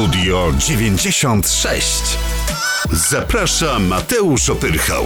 Studio 96. Zaprasza Mateusz Opyrchał.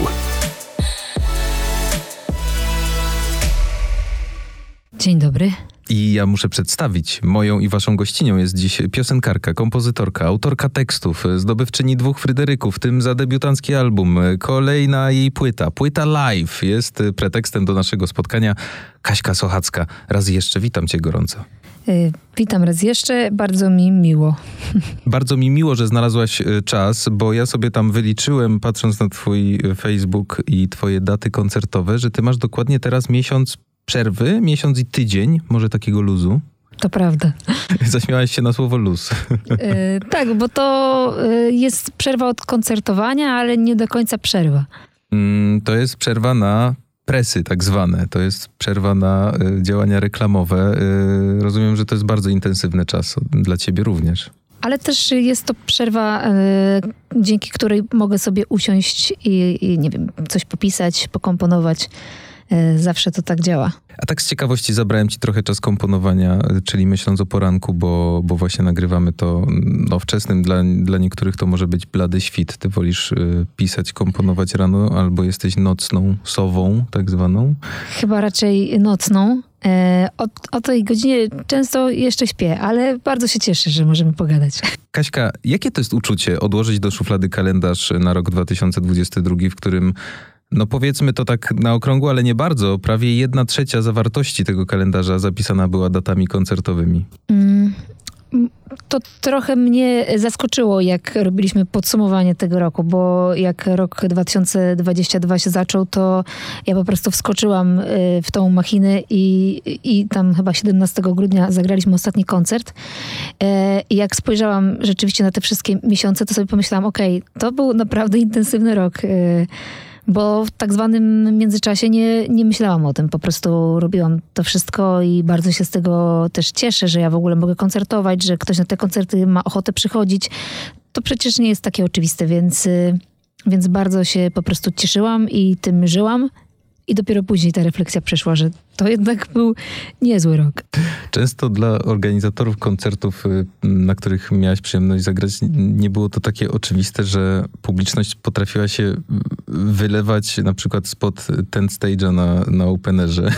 Dzień dobry. I ja muszę przedstawić, moją i waszą gościnią jest dziś piosenkarka, kompozytorka, autorka tekstów, zdobywczyni dwóch Fryderyków, w tym za debiutancki album, kolejna jej płyta, płyta live jest pretekstem do naszego spotkania. Kaśka Sochacka, raz jeszcze witam cię gorąco. Y, witam raz jeszcze, bardzo mi miło. Bardzo mi miło, że znalazłaś y, czas, bo ja sobie tam wyliczyłem, patrząc na twój Facebook i twoje daty koncertowe, że ty masz dokładnie teraz miesiąc przerwy, miesiąc i tydzień, może takiego luzu. To prawda. Zaśmiałaś się na słowo luz. Yy, tak, bo to yy, jest przerwa od koncertowania, ale nie do końca przerwa. Yy, to jest przerwa na presy tak zwane. To jest przerwa na y, działania reklamowe. Y, rozumiem, że to jest bardzo intensywny czas dla ciebie również. Ale też jest to przerwa, dzięki której mogę sobie usiąść i, i nie wiem, coś popisać, pokomponować. E, zawsze to tak działa. A tak z ciekawości zabrałem ci trochę czas komponowania, czyli myśląc o poranku, bo, bo właśnie nagrywamy to no, wczesnym. Dla, dla niektórych to może być blady świt. Ty wolisz y, pisać, komponować rano, albo jesteś nocną sową, tak zwaną? Chyba raczej nocną. E, o, o, tej godzinie często jeszcze śpię, ale bardzo się cieszę, że możemy pogadać. Kaśka, jakie to jest uczucie odłożyć do szuflady kalendarz na rok 2022, w którym no powiedzmy to tak na okrągło, ale nie bardzo, prawie jedna trzecia zawartości tego kalendarza zapisana była datami koncertowymi. Mm, to trochę mnie zaskoczyło, jak robiliśmy podsumowanie tego roku, bo jak rok 2022 się zaczął, to ja po prostu wskoczyłam y, w tą machinę i, i tam chyba 17 grudnia zagraliśmy ostatni koncert. E, I jak spojrzałam rzeczywiście na te wszystkie miesiące, to sobie pomyślałam, okej, okay, to był naprawdę intensywny rok y, bo w tak zwanym międzyczasie nie, nie myślałam o tym. Po prostu robiłam to wszystko i bardzo się z tego też cieszę, że ja w ogóle mogę koncertować, że ktoś na te koncerty ma ochotę przychodzić. To przecież nie jest takie oczywiste, więc, więc bardzo się po prostu cieszyłam i tym żyłam. I dopiero później ta refleksja przeszła, że to jednak był niezły rok. Często dla organizatorów koncertów, y, na których miałaś przyjemność zagrać, nie było to takie oczywiste, że publiczność potrafiła się wylewać na przykład spod ten stage'a na, na openerze.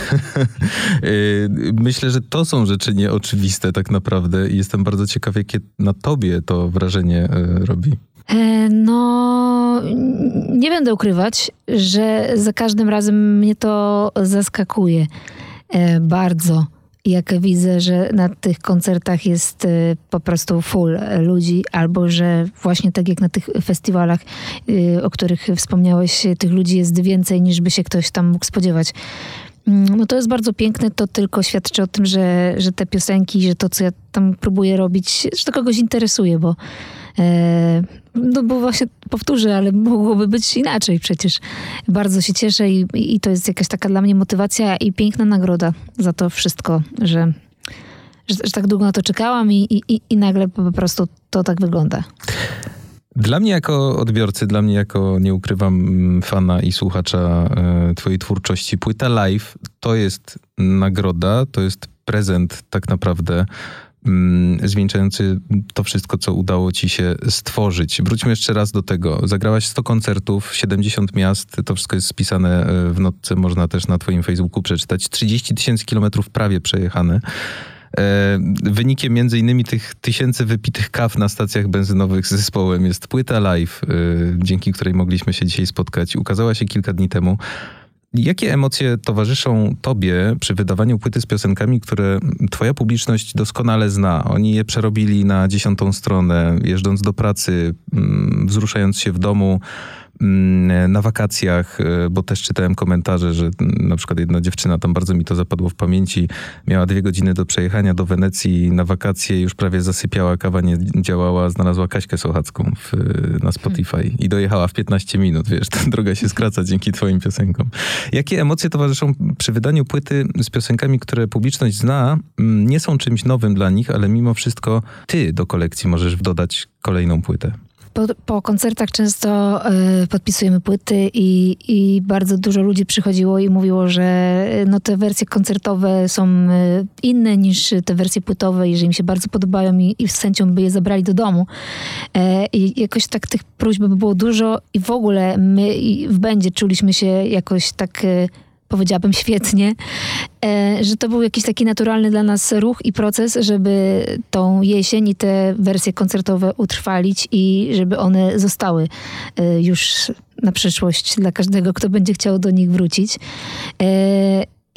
Y, myślę, że to są rzeczy nieoczywiste tak naprawdę i jestem bardzo ciekaw, jakie na tobie to wrażenie y, robi. E, no, nie będę ukrywać, że za każdym razem mnie to zaskakuje e, bardzo. Jak widzę, że na tych koncertach jest e, po prostu full ludzi, albo że właśnie tak jak na tych festiwalach, o których wspomniałeś, tych ludzi jest więcej niż by się ktoś tam mógł spodziewać. Mm, no to jest bardzo piękne, to tylko świadczy o tym, że, że te piosenki, że to, co ja tam próbuję robić, że to kogoś interesuje, bo e, no bo właśnie powtórzę, ale mogłoby być inaczej przecież. Bardzo się cieszę i, i to jest jakaś taka dla mnie motywacja i piękna nagroda za to wszystko, że, że, że tak długo na to czekałam i, i, i nagle po prostu to tak wygląda. Dla mnie jako odbiorcy, dla mnie jako, nie ukrywam, fana i słuchacza e, twojej twórczości, płyta live to jest nagroda, to jest prezent tak naprawdę mm, zwieńczający to wszystko, co udało ci się stworzyć. Wróćmy jeszcze raz do tego. Zagrałaś 100 koncertów, 70 miast, to wszystko jest spisane e, w notce, można też na twoim Facebooku przeczytać. 30 tysięcy kilometrów prawie przejechane. E, wynikiem między innymi tych tysięcy wypitych kaw na stacjach benzynowych z zespołem jest płyta live, e, dzięki której mogliśmy się dzisiaj spotkać. Ukazała się kilka dni temu. Jakie emocje towarzyszą tobie przy wydawaniu płyty z piosenkami, które twoja publiczność doskonale zna? Oni je przerobili na dziesiątą stronę, jeżdżąc do pracy, mm, wzruszając się w domu, na wakacjach, e, bo też czytałem komentarze, że na przykład jedna dziewczyna, tam bardzo mi to zapadło w pamięci, miała dwie godziny do przejechania do Wenecji na wakacje, już prawie zasypiała, kawa nie działała, znalazła Kaśkę Sochacką w, na Spotify i dojechała w 15 minut, wiesz, ta droga się skraca dzięki twoim piosenkom. Jakie emocje towarzyszą przy wydaniu płyty z piosenkami, które publiczność zna, mm, nie są czymś nowym dla nich, ale mimo wszystko ty do kolekcji możesz dodać kolejną płytę? Po, po koncertach często y, podpisujemy płyty i, i bardzo dużo ludzi przychodziło i mówiło, że no, te wersje koncertowe są y, inne niż te wersje płytowe i że im się bardzo podobają i, i z chęcią by je zabrali do domu. E, I jakoś tak tych próśb by było dużo i w ogóle my w Będzie czuliśmy się jakoś tak powiedziałabym świetnie, e, że to był jakiś taki naturalny dla nas ruch i proces, żeby tą jesień i te wersje koncertowe utrwalić i żeby one zostały e, już na przyszłość dla każdego, kto będzie chciał do nich wrócić.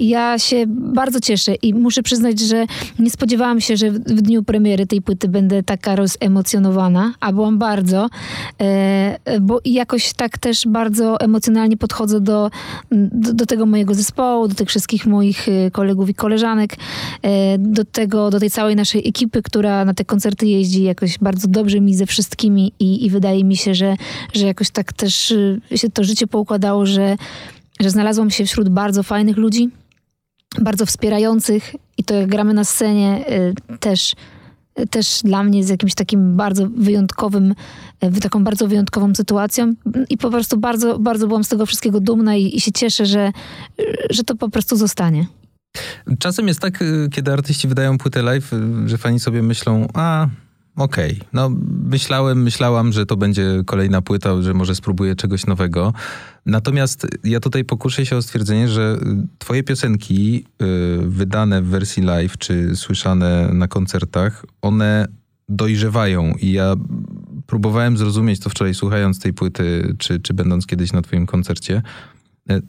Ja się bardzo cieszę i muszę przyznać, że nie spodziewałam się, że w, dniu premiery tej płyty będę taka rozemocjonowana, a byłam bardzo, e, bo jakoś tak też bardzo emocjonalnie podchodzę do, do, do, tego mojego zespołu, do tych wszystkich moich e, kolegów i koleżanek, e, do tego, do tej całej naszej ekipy, która na te koncerty jeździ jakoś bardzo dobrze mi ze wszystkimi i, i wydaje mi się, że, że jakoś tak też e, się to życie poukładało, że że znalazłam się wśród bardzo fajnych ludzi, bardzo wspierających i to jak gramy na scenie y, też, też dla mnie jest jakimś takim bardzo wyjątkowym, y, taką bardzo wyjątkową sytuacją i po prostu bardzo, bardzo byłam z tego wszystkiego dumna i, i się cieszę, że, że to po prostu zostanie. Czasem jest tak, y, kiedy artyści wydają płytę live, że fani sobie myślą, a okej, okay. no myślałem, myślałam, że to będzie kolejna płyta, że może spróbuję czegoś nowego. Natomiast ja tutaj pokuszę się o stwierdzenie, że twoje piosenki y, wydane w wersji live, czy słyszane na koncertach, one dojrzewają i ja próbowałem zrozumieć to wczoraj słuchając tej płyty, czy, czy będąc kiedyś na twoim koncercie, y,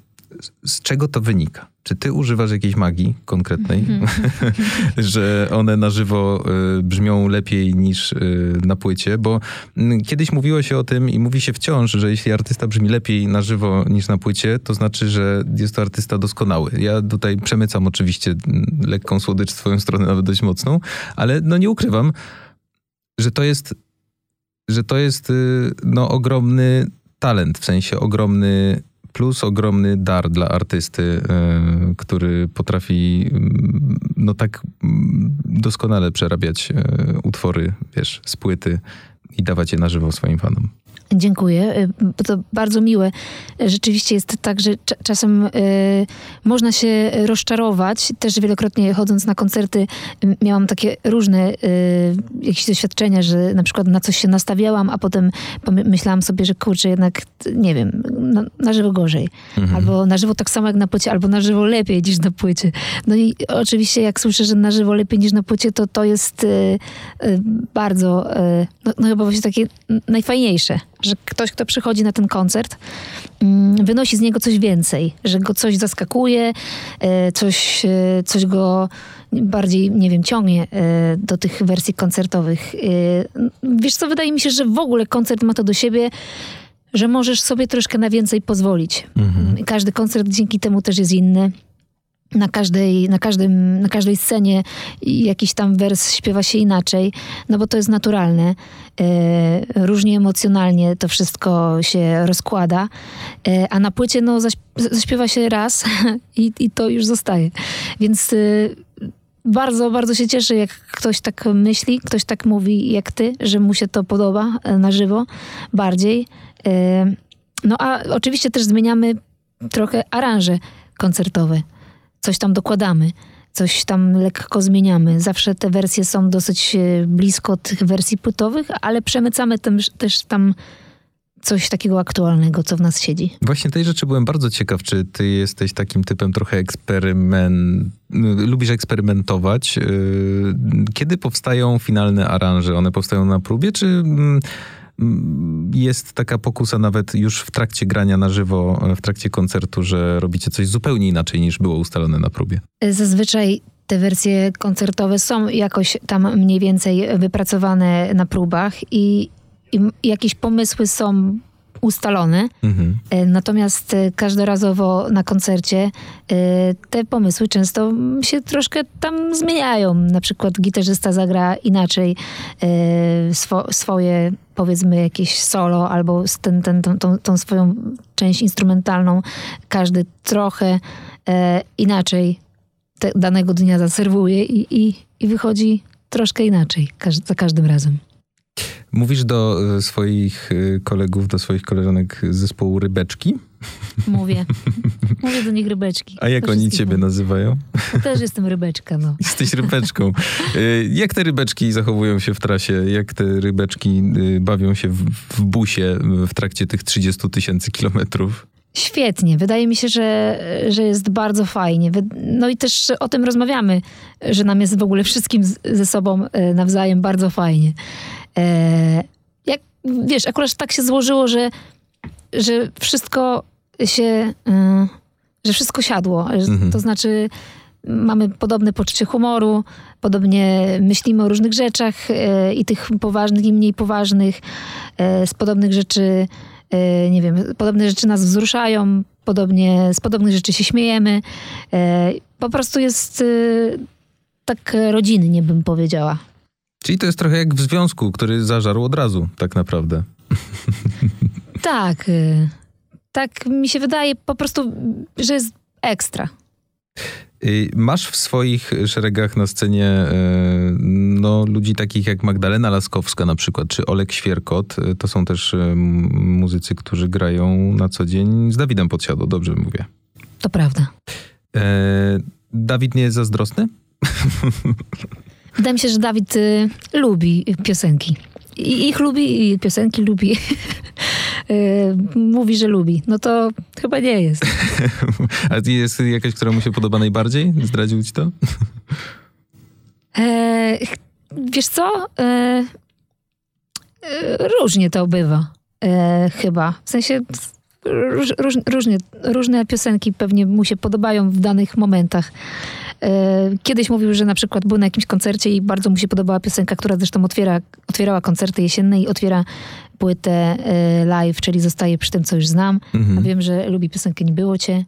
z czego to wynika? Czy ty używasz jakiejś magii konkretnej, mhm. że one na żywo y, brzmią lepiej niż y, na płycie? Bo y, kiedyś mówiło się o tym i mówi się wciąż, że jeśli artysta brzmi lepiej na żywo niż na płycie, to znaczy, że jest to artysta doskonały. Ja tutaj przemycam oczywiście lekką słodycz w swoją stronę, nawet dość mocną, ale no nie ukrywam, że to jest, że to jest y, no, ogromny talent, w sensie ogromny plus ogromny dar dla artysty, e, który potrafi mm, no tak mm, doskonale przerabiać e, utwory, wiesz, z płyty i dawać je na żywo swoim fanom. Dziękuję. Y, to bardzo miłe. Rzeczywiście jest tak, że czasem y, można się rozczarować. Też wielokrotnie chodząc na koncerty miałam takie różne y, jakieś doświadczenia, że na przykład na coś się nastawiałam, a potem myślałam sobie, że kurczę, jednak nie wiem, na, na żywo gorzej. Mhm. Albo na żywo tak samo jak na płycie, albo na żywo lepiej niż na płycie. No i oczywiście jak słyszę, że na żywo lepiej niż na płycie, to to jest bardzo, no, no chyba właśnie takie najfajniejsze że ktoś, kto przychodzi na ten koncert, mm, wynosi z niego coś więcej, że go coś zaskakuje, e, coś, e, coś go bardziej, nie wiem, ciągnie e, do tych wersji koncertowych. Wiesz co, wydaje mi się, że w ogóle koncert ma to do siebie, że możesz sobie troszkę na więcej pozwolić. Mhm. Każdy koncert dzięki temu też jest inny na każdej, na, każdym, na każdej scenie jakiś tam wers śpiewa się inaczej, no bo to jest naturalne. E, różnie emocjonalnie to wszystko się rozkłada, e, a na płycie no, zaśpiewa się raz i, i to już zostaje. Więc e, bardzo, bardzo się cieszę, jak ktoś tak myśli, ktoś tak mówi jak ty, że mu się to podoba e, na żywo bardziej. E, no a oczywiście też zmieniamy trochę aranże koncertowe coś tam dokładamy, coś tam lekko zmieniamy. Zawsze te wersje są dosyć e, blisko tych wersji płytowych, ale przemycamy też tam coś takiego aktualnego, co w nas siedzi. Właśnie tej rzeczy byłem bardzo ciekaw, czy ty jesteś takim typem trochę eksperyment... Lubisz eksperymentować. E, kiedy powstają finalne aranże? One powstają na próbie, czy mm, jest taka pokusa nawet już w trakcie grania na żywo, w trakcie koncertu, że robicie coś zupełnie inaczej niż było ustalone na próbie? Zazwyczaj te wersje koncertowe są jakoś tam mniej więcej wypracowane na próbach i, i jakieś pomysły są ustalone. Mhm. E, natomiast e, każdorazowo na koncercie e, te pomysły często się troszkę tam zmieniają. Na przykład gitarzysta zagra inaczej swo, swoje powiedzmy jakieś solo albo ten, ten, tą, tą, tą swoją część instrumentalną. Każdy trochę inaczej danego dnia zaserwuje i, i, i wychodzi troszkę inaczej za każdym razem. Mówisz do e, swoich e, kolegów, do swoich koleżanek z zespołu Rybeczki? Mówię. Mówię do nich rybeczki. A jak oni ciebie mówię. nazywają? Ja Też jestem rybeczka, no. Jesteś rybeczką. E, Jak te rybeczki zachowują się w trasie? Jak te rybeczki bawią się w, w busie w trakcie tych 30 tysięcy kilometrów? Świetnie. Wydaje mi się, że, że jest bardzo fajnie. No i też o tym rozmawiamy, że nam jest w ogóle wszystkim ze sobą nawzajem bardzo fajnie. E, Jak, wiesz, akurat tak się złożyło, że, że wszystko się, e, że wszystko siadło. Mhm. To znaczy mamy podobne poczucie humoru, podobnie myślimy o różnych rzeczach e, i tych poważnych i mniej poważnych. E, Z podobnych rzeczy, nie wiem, podobne rzeczy nas wzruszają, podobnie, z podobnych rzeczy się śmiejemy. Po prostu jest e, tak rodzinnie, bym powiedziała. Czyli to jest trochę jak w związku, który zażarł od razu, tak naprawdę. Tak, e, tak mi się wydaje po prostu, że jest ekstra. Y, Masz w swoich szeregach na scenie e, no, ludzi takich jak Magdalena Laskowska na przykład, czy Olek Świerkot. To są też muzycy, którzy grają na co dzień z Dawidem Podsiadło, dobrze mówię. To prawda. E, Dawid nie jest zazdrosny? Wydaje mi się, że Dawid y, lubi piosenki. I ich lubi, i piosenki lubi. Y, Mówi, że lubi. No to chyba nie jest. A jest jakaś, która mu się podoba najbardziej? Zdradził ci to? E, wiesz co? E, e, różnie to bywa. E, chyba. W sensie róż, róż, różnie, różne piosenki pewnie mu się podobają w danych momentach. E, Kiedyś mówił, że na przykład był na jakimś koncercie i bardzo mu się podobała piosenka, która zresztą otwiera, otwierała koncerty jesienne i otwiera płytę e, live, czyli zostaje przy tym, co już znam. A Mhm. wiem, że lubi piosenkę Nie było cię.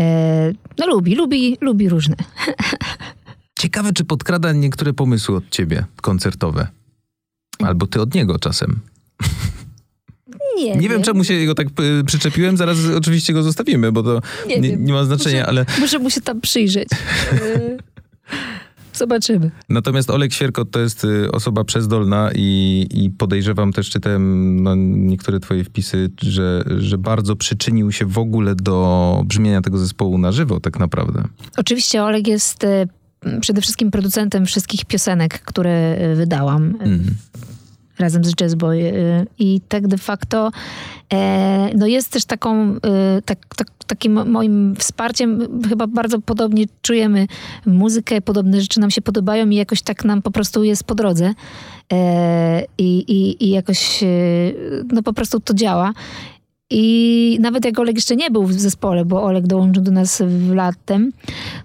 E, No lubi, lubi, lubi różne. Ciekawe, czy podkrada niektóre pomysły od ciebie, koncertowe. Albo ty od niego czasem. Nie, Nie wiem, czemu się jego tak y, przyczepiłem. Zaraz oczywiście go zostawimy, bo to Nie nie, nie ma znaczenia, Muszę- ale Muszę mu się tam przyjrzeć. Y, Zobaczymy. Natomiast Olek Świerkot to jest y, osoba przezdolna i, i podejrzewam, też czytałem no, niektóre twoje wpisy, że, że bardzo przyczynił się w ogóle do brzmienia tego zespołu na żywo tak naprawdę. Oczywiście Oleg jest e, przede wszystkim producentem wszystkich piosenek, które e, wydałam e, Mm. Razem z Jazzboy. e, I tak de facto e, no jest też taką, e, tak, tak, takim moim wsparciem. Chyba bardzo podobnie czujemy muzykę, podobne rzeczy nam się podobają i jakoś tak nam po prostu jest po drodze. E, I, i, i jakoś e, no po prostu to działa. I nawet jak Oleg jeszcze nie był w zespole, bo Oleg dołączył do nas w latem,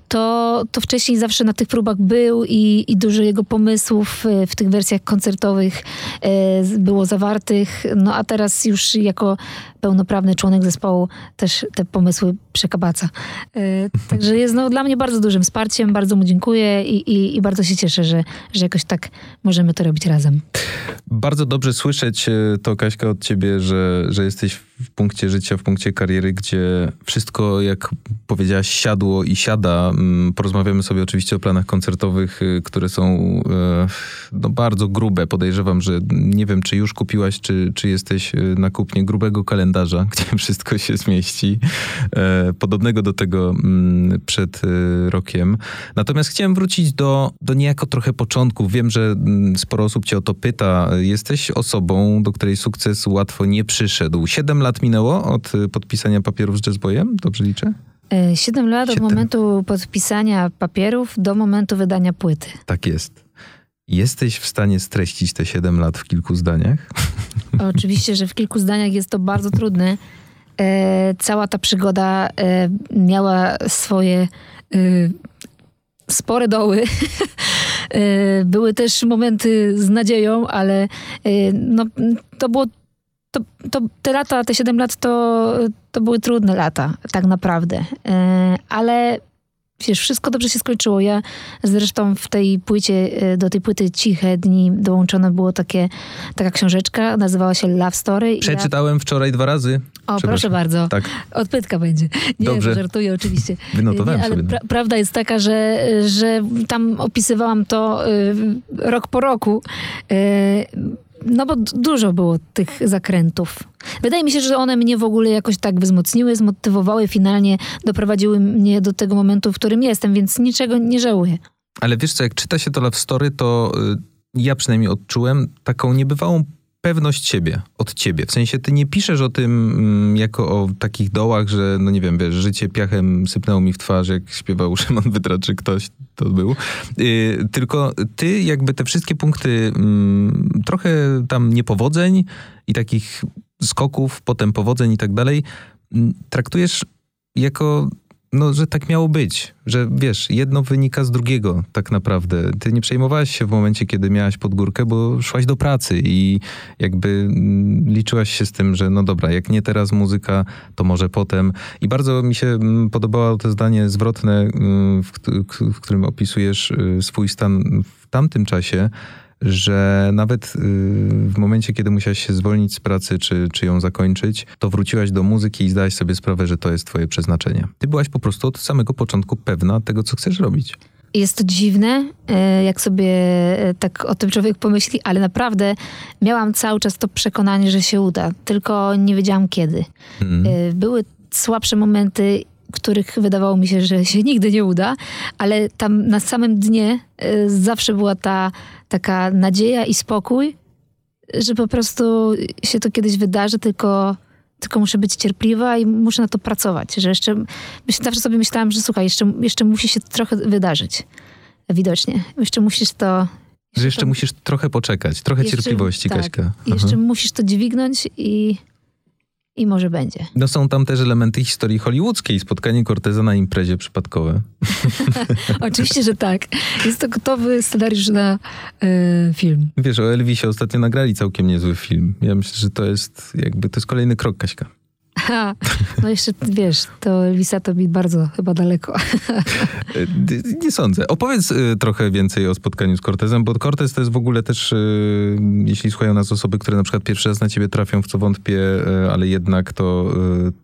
to, to wcześniej zawsze na tych próbach był i, i dużo jego pomysłów e, w tych wersjach koncertowych e, było zawartych. No a teraz już jako pełnoprawny członek zespołu też te pomysły przekabaca. E, Także jest no, dla mnie bardzo dużym wsparciem, bardzo mu dziękuję i, i, i bardzo się cieszę, że, że jakoś tak możemy to robić razem. Bardzo dobrze słyszeć e, to, Kaśka, od ciebie, że, że jesteś w punkcie życia, w punkcie kariery, gdzie wszystko, jak powiedziałaś, siadło i siada. Mm, Porozmawiamy sobie oczywiście o planach koncertowych, e, które są no, bardzo grube. Podejrzewam, że nie wiem, czy już kupiłaś, czy, czy jesteś na kupnie grubego kalendarza, gdzie wszystko się zmieści. E, Podobnego do tego mm, przed e, rokiem. Natomiast chciałem wrócić do, do niejako trochę początków. Wiem, że mm, sporo osób cię o to pyta. Jesteś osobą, do której sukces łatwo nie przyszedł. Siedem lat minęło od y, podpisania papierów z Jazzboyem? Dobrze liczę? E, Siedem lat Siedem. od momentu podpisania papierów do momentu wydania płyty. Tak jest. Jesteś w stanie streścić te siedem lat w kilku zdaniach? Oczywiście, że w kilku zdaniach jest to bardzo trudne. E, cała ta przygoda e, miała swoje e, spore doły. e, były też momenty z nadzieją, ale e, no, to było. To, to, te lata, te 7 lat, to, to były trudne lata, tak naprawdę. E, ale wiesz, wszystko dobrze się skończyło. Ja zresztą w tej płycie, e, do tej płyty Ciche Dni dołączone było takie, taka książeczka, nazywała się Love Story. i ja- Przeczytałem wczoraj dwa razy. O, proszę bardzo. Tak, Odpytka będzie. Nie, Dobrze. żartuję oczywiście. wynotowałem Nie, ale sobie. pra- prawda jest taka, że, że tam opisywałam to y, rok po roku. Y, no bo dużo było tych zakrętów. Wydaje mi się, że one mnie w ogóle jakoś tak wzmocniły, zmotywowały, finalnie doprowadziły mnie do tego momentu, w którym jestem, więc niczego nie żałuję. Ale wiesz co, jak czyta się to Love Story, to y, ja przynajmniej odczułem taką niebywałą pewność siebie, od ciebie. W sensie ty nie piszesz o tym mm, jako o takich dołach, że no nie wiem, wiesz, życie piachem sypnęło mi w twarz, jak śpiewał Szymon Wytra, czy ktoś to był. Y, tylko ty jakby te wszystkie punkty mm, trochę tam niepowodzeń i takich skoków, potem powodzeń i tak dalej, mm, traktujesz jako no, że tak miało być, że wiesz, jedno wynika z drugiego tak naprawdę. Ty nie przejmowałaś się w momencie, kiedy miałaś pod górkę, bo szłaś do pracy i jakby mm, liczyłaś się z tym, że no dobra, jak nie teraz muzyka, to może potem. I bardzo mi się mm, podobało to zdanie zwrotne, mm, w, w którym opisujesz y, swój stan w tamtym czasie, że nawet y, w momencie, kiedy musiałaś się zwolnić z pracy, czy, czy ją zakończyć, to wróciłaś do muzyki i zdałaś sobie sprawę, że to jest twoje przeznaczenie. Ty byłaś po prostu od samego początku pewna tego, co chcesz robić. Jest to dziwne, e, jak sobie e, tak o tym człowiek pomyśli, ale naprawdę miałam cały czas to przekonanie, że się uda, tylko nie wiedziałam kiedy. E, Były słabsze momenty, których wydawało mi się, że się nigdy nie uda, ale tam na samym dnie zawsze była ta taka nadzieja i spokój, że po prostu się to kiedyś wydarzy, tylko, tylko muszę być cierpliwa i muszę na to pracować. Że jeszcze, zawsze sobie myślałam, że słuchaj, jeszcze, jeszcze musi się trochę wydarzyć. Widocznie. Jeszcze musisz to... Że jeszcze to- musisz trochę poczekać, trochę jeszcze- cierpliwości, tak. Kaśka. I jeszcze Aha. musisz to dźwignąć i, i może będzie. No są tam też elementy historii hollywoodzkiej, spotkanie Corteza na imprezie przypadkowe. Oczywiście, że tak. Jest to gotowy scenariusz na e, film. Wiesz, o Elvisie ostatnio nagrali całkiem niezły film. Ja myślę, że to jest jakby, to jest kolejny krok, Kaśka. No jeszcze, wiesz, to Elvisa to mi bardzo chyba daleko. E, d- Nie sądzę. Opowiedz y, trochę więcej o spotkaniu z Cortezem, bo Cortez to jest w ogóle też, y, jeśli słuchają nas osoby, które na przykład pierwszy raz na ciebie trafią, w co wątpię, y, ale jednak to,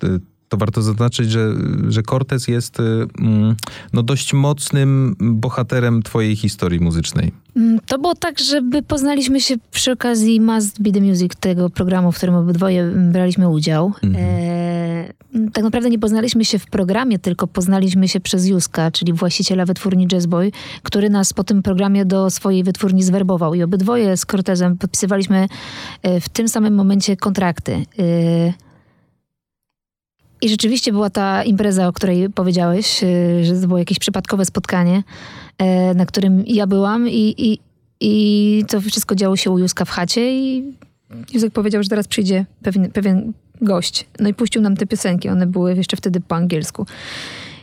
y, y, to warto zaznaczyć, że, że Cortez jest y, mm, no, dość mocnym bohaterem twojej historii muzycznej. Mm, To było tak, żeby poznaliśmy się przy okazji Must Be The Music, tego programu, w którym obydwoje mm, braliśmy udział. E, tak naprawdę nie poznaliśmy się w programie, tylko poznaliśmy się przez Juska, czyli właściciela wytwórni Jazzboy, który nas po tym programie do swojej wytwórni zwerbował. I obydwoje z Cortezem podpisywaliśmy e, w tym samym momencie kontrakty. E, I rzeczywiście była ta impreza, o której powiedziałeś, e, że to było jakieś przypadkowe spotkanie, e, na którym ja byłam i, i, i to wszystko działo się u Józka w chacie i Józek powiedział, że teraz przyjdzie pewien, pewien gość. No i puścił nam te piosenki, one były jeszcze wtedy po angielsku.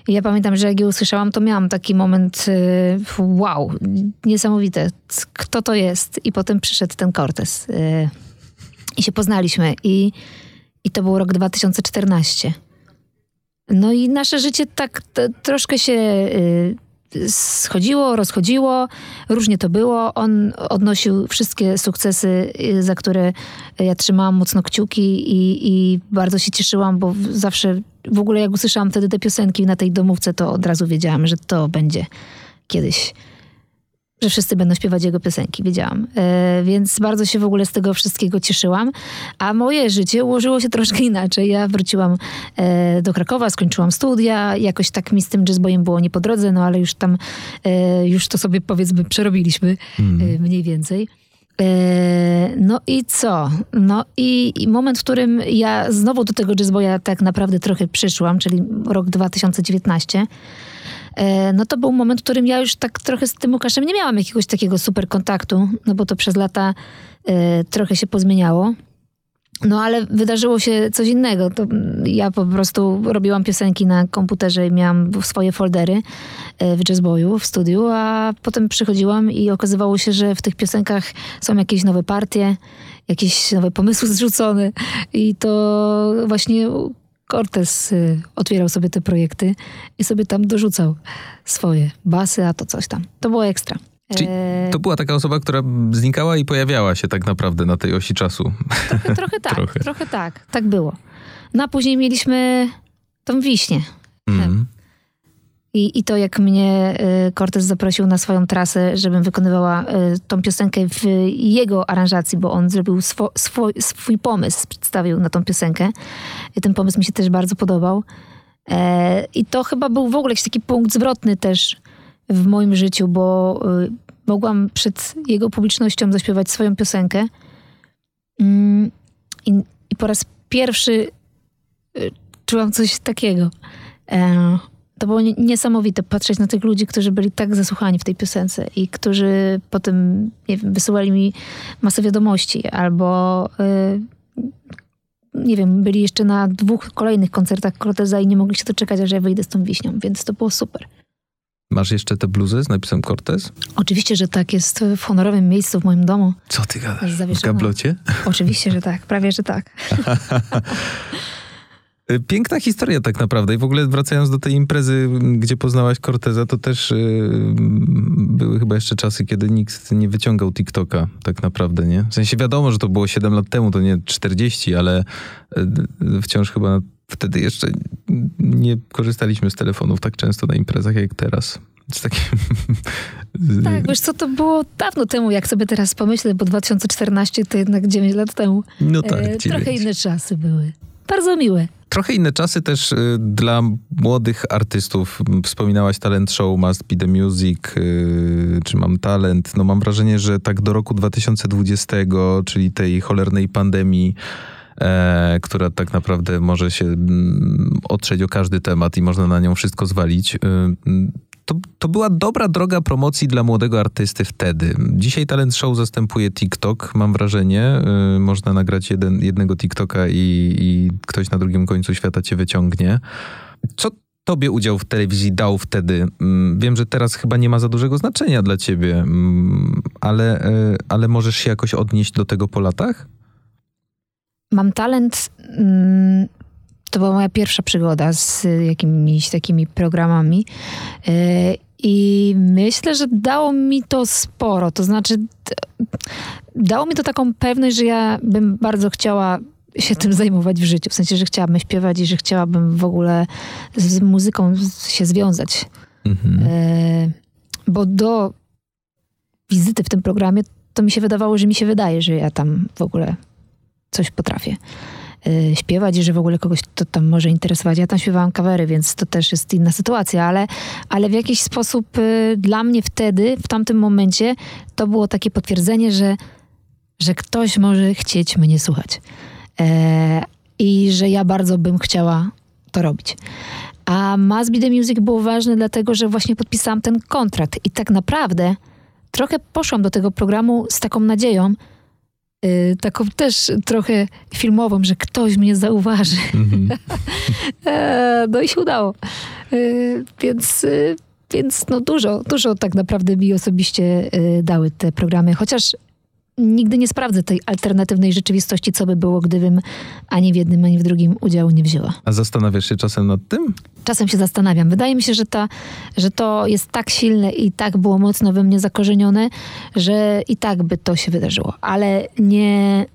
I ja pamiętam, że jak je usłyszałam, to miałam taki moment e, wow, niesamowite. Kto to jest? I potem przyszedł ten Cortez. e, I się poznaliśmy i, i to był rok 2014. No i nasze życie tak troszkę się y, schodziło, rozchodziło, różnie to było. On odnosił wszystkie sukcesy, y, za które ja trzymałam mocno kciuki i, i bardzo się cieszyłam, bo zawsze w ogóle jak usłyszałam wtedy te piosenki na tej domówce, to od razu wiedziałam, że to będzie kiedyś że wszyscy będą śpiewać jego piosenki, wiedziałam. E, więc bardzo się w ogóle z tego wszystkiego cieszyłam. A moje życie ułożyło się troszkę inaczej. Ja wróciłam e, do Krakowa, skończyłam studia. Jakoś tak mi z tym jazzboyem było nie po drodze, no ale już tam, e, już to sobie powiedzmy przerobiliśmy e, mniej więcej. No i co? No i, i moment, w którym ja znowu do tego jazzboya tak naprawdę trochę przyszłam, czyli rok 2019, E, no to był moment, w którym ja już tak trochę z tym Łukaszem nie miałam jakiegoś takiego super kontaktu, no bo to przez lata e, trochę się pozmieniało. No ale wydarzyło się coś innego. To mm, ja po prostu robiłam piosenki na komputerze i miałam swoje foldery e, w jazzboyu, w studiu, a potem przychodziłam i okazywało się, że w tych piosenkach są jakieś nowe partie, jakieś nowe pomysły zrzucone i to właśnie Cortez y, otwierał sobie te projekty i sobie tam dorzucał swoje basy, a to coś tam. To było ekstra. Czyli E, To była taka osoba, która znikała i pojawiała się tak naprawdę na tej osi czasu. trochę, trochę tak, trochę. trochę. tak. Tak było. No a później mieliśmy tą wiśnię. Mhm. I, I to, jak mnie y, Cortez zaprosił na swoją trasę, żebym wykonywała y, tą piosenkę w jego aranżacji, bo on zrobił swo, swój, swój pomysł, przedstawił na tą piosenkę. I ten pomysł mi się też bardzo podobał. E, I to chyba był w ogóle jakiś taki punkt zwrotny też w moim życiu, bo y, mogłam przed jego publicznością zaśpiewać swoją piosenkę. Mm, I, i po raz pierwszy czułam coś takiego. To było niesamowite patrzeć na tych ludzi, którzy byli tak zasłuchani w tej piosence i którzy potem nie wiem, wysyłali mi masę wiadomości albo yy, nie wiem, byli jeszcze na dwóch kolejnych koncertach Corteza i nie mogli się doczekać, aż ja wyjdę z tą wiśnią, więc to było super. Masz jeszcze te bluzy z napisem Cortez? Oczywiście, że tak. Jest w honorowym miejscu w moim domu. Co ty gadasz? W gablocie? Oczywiście, że tak. Prawie, że tak. Y, piękna historia tak naprawdę. I w ogóle wracając do tej imprezy, gdzie poznałaś Corteza, to też yy, były chyba jeszcze czasy, kiedy nikt nie wyciągał TikToka tak naprawdę, nie? W sensie wiadomo, że to było 7 lat temu, to nie 40, ale yy, wciąż chyba wtedy jeszcze nie korzystaliśmy z telefonów tak często na imprezach jak teraz. Takie... Tak, wiesz co, to było dawno temu, jak sobie teraz pomyślę, bo 2014 to jednak 9 lat temu. No tak, e, Trochę inne czasy były. Bardzo miłe. Trochę inne czasy też y, dla młodych artystów. Wspominałaś talent show Must Be The Music, y, czy Mam Talent. No mam wrażenie, że tak do roku 2020, czyli tej cholernej pandemii, e, która tak naprawdę może się mm, otrzeć o każdy temat i można na nią wszystko zwalić. Y, to, to była dobra droga promocji dla młodego artysty wtedy. Dzisiaj talent show zastępuje TikTok, mam wrażenie. Yy, można nagrać jeden, jednego TikToka i, i ktoś na drugim końcu świata cię wyciągnie. Co tobie udział w telewizji dał wtedy? Yy, wiem, że teraz chyba nie ma za dużego znaczenia dla ciebie, yy, ale, yy, ale możesz się jakoś odnieść do tego po latach? Mam talent mm, to była moja pierwsza przygoda z jakimiś takimi programami. E, I myślę, że dało mi to sporo. To znaczy, dało mi to taką pewność, że ja bym bardzo chciała się tym zajmować w życiu. W sensie, że chciałabym śpiewać i że chciałabym w ogóle z muzyką się związać. Mhm. E, bo do wizyty w tym programie to mi się wydawało, że mi się wydaje, że ja tam w ogóle coś potrafię. Y, śpiewać i że w ogóle kogoś to tam może interesować. Ja tam śpiewałam kawery, więc to też jest inna sytuacja, ale, ale w jakiś sposób y, dla mnie wtedy, w tamtym momencie, to było takie potwierdzenie, że, że ktoś może chcieć mnie słuchać. E, I że ja bardzo bym chciała to robić. A Must Be The Music było ważne dlatego, że właśnie podpisałam ten kontrakt i tak naprawdę trochę poszłam do tego programu z taką nadzieją, taką też trochę filmową, że ktoś mnie zauważy. Mm-hmm. no i się udało. Y, więc, y, więc no dużo, dużo tak naprawdę mi osobiście dały te programy. Chociaż nigdy nie sprawdzę tej alternatywnej rzeczywistości, co by było, gdybym ani w jednym, ani w drugim udziału nie wzięła. A zastanawiasz się czasem nad tym? Czasem się zastanawiam. Wydaje mi się, że, ta, że to jest tak silne i tak było mocno we mnie zakorzenione, że i tak by to się wydarzyło. Ale nie...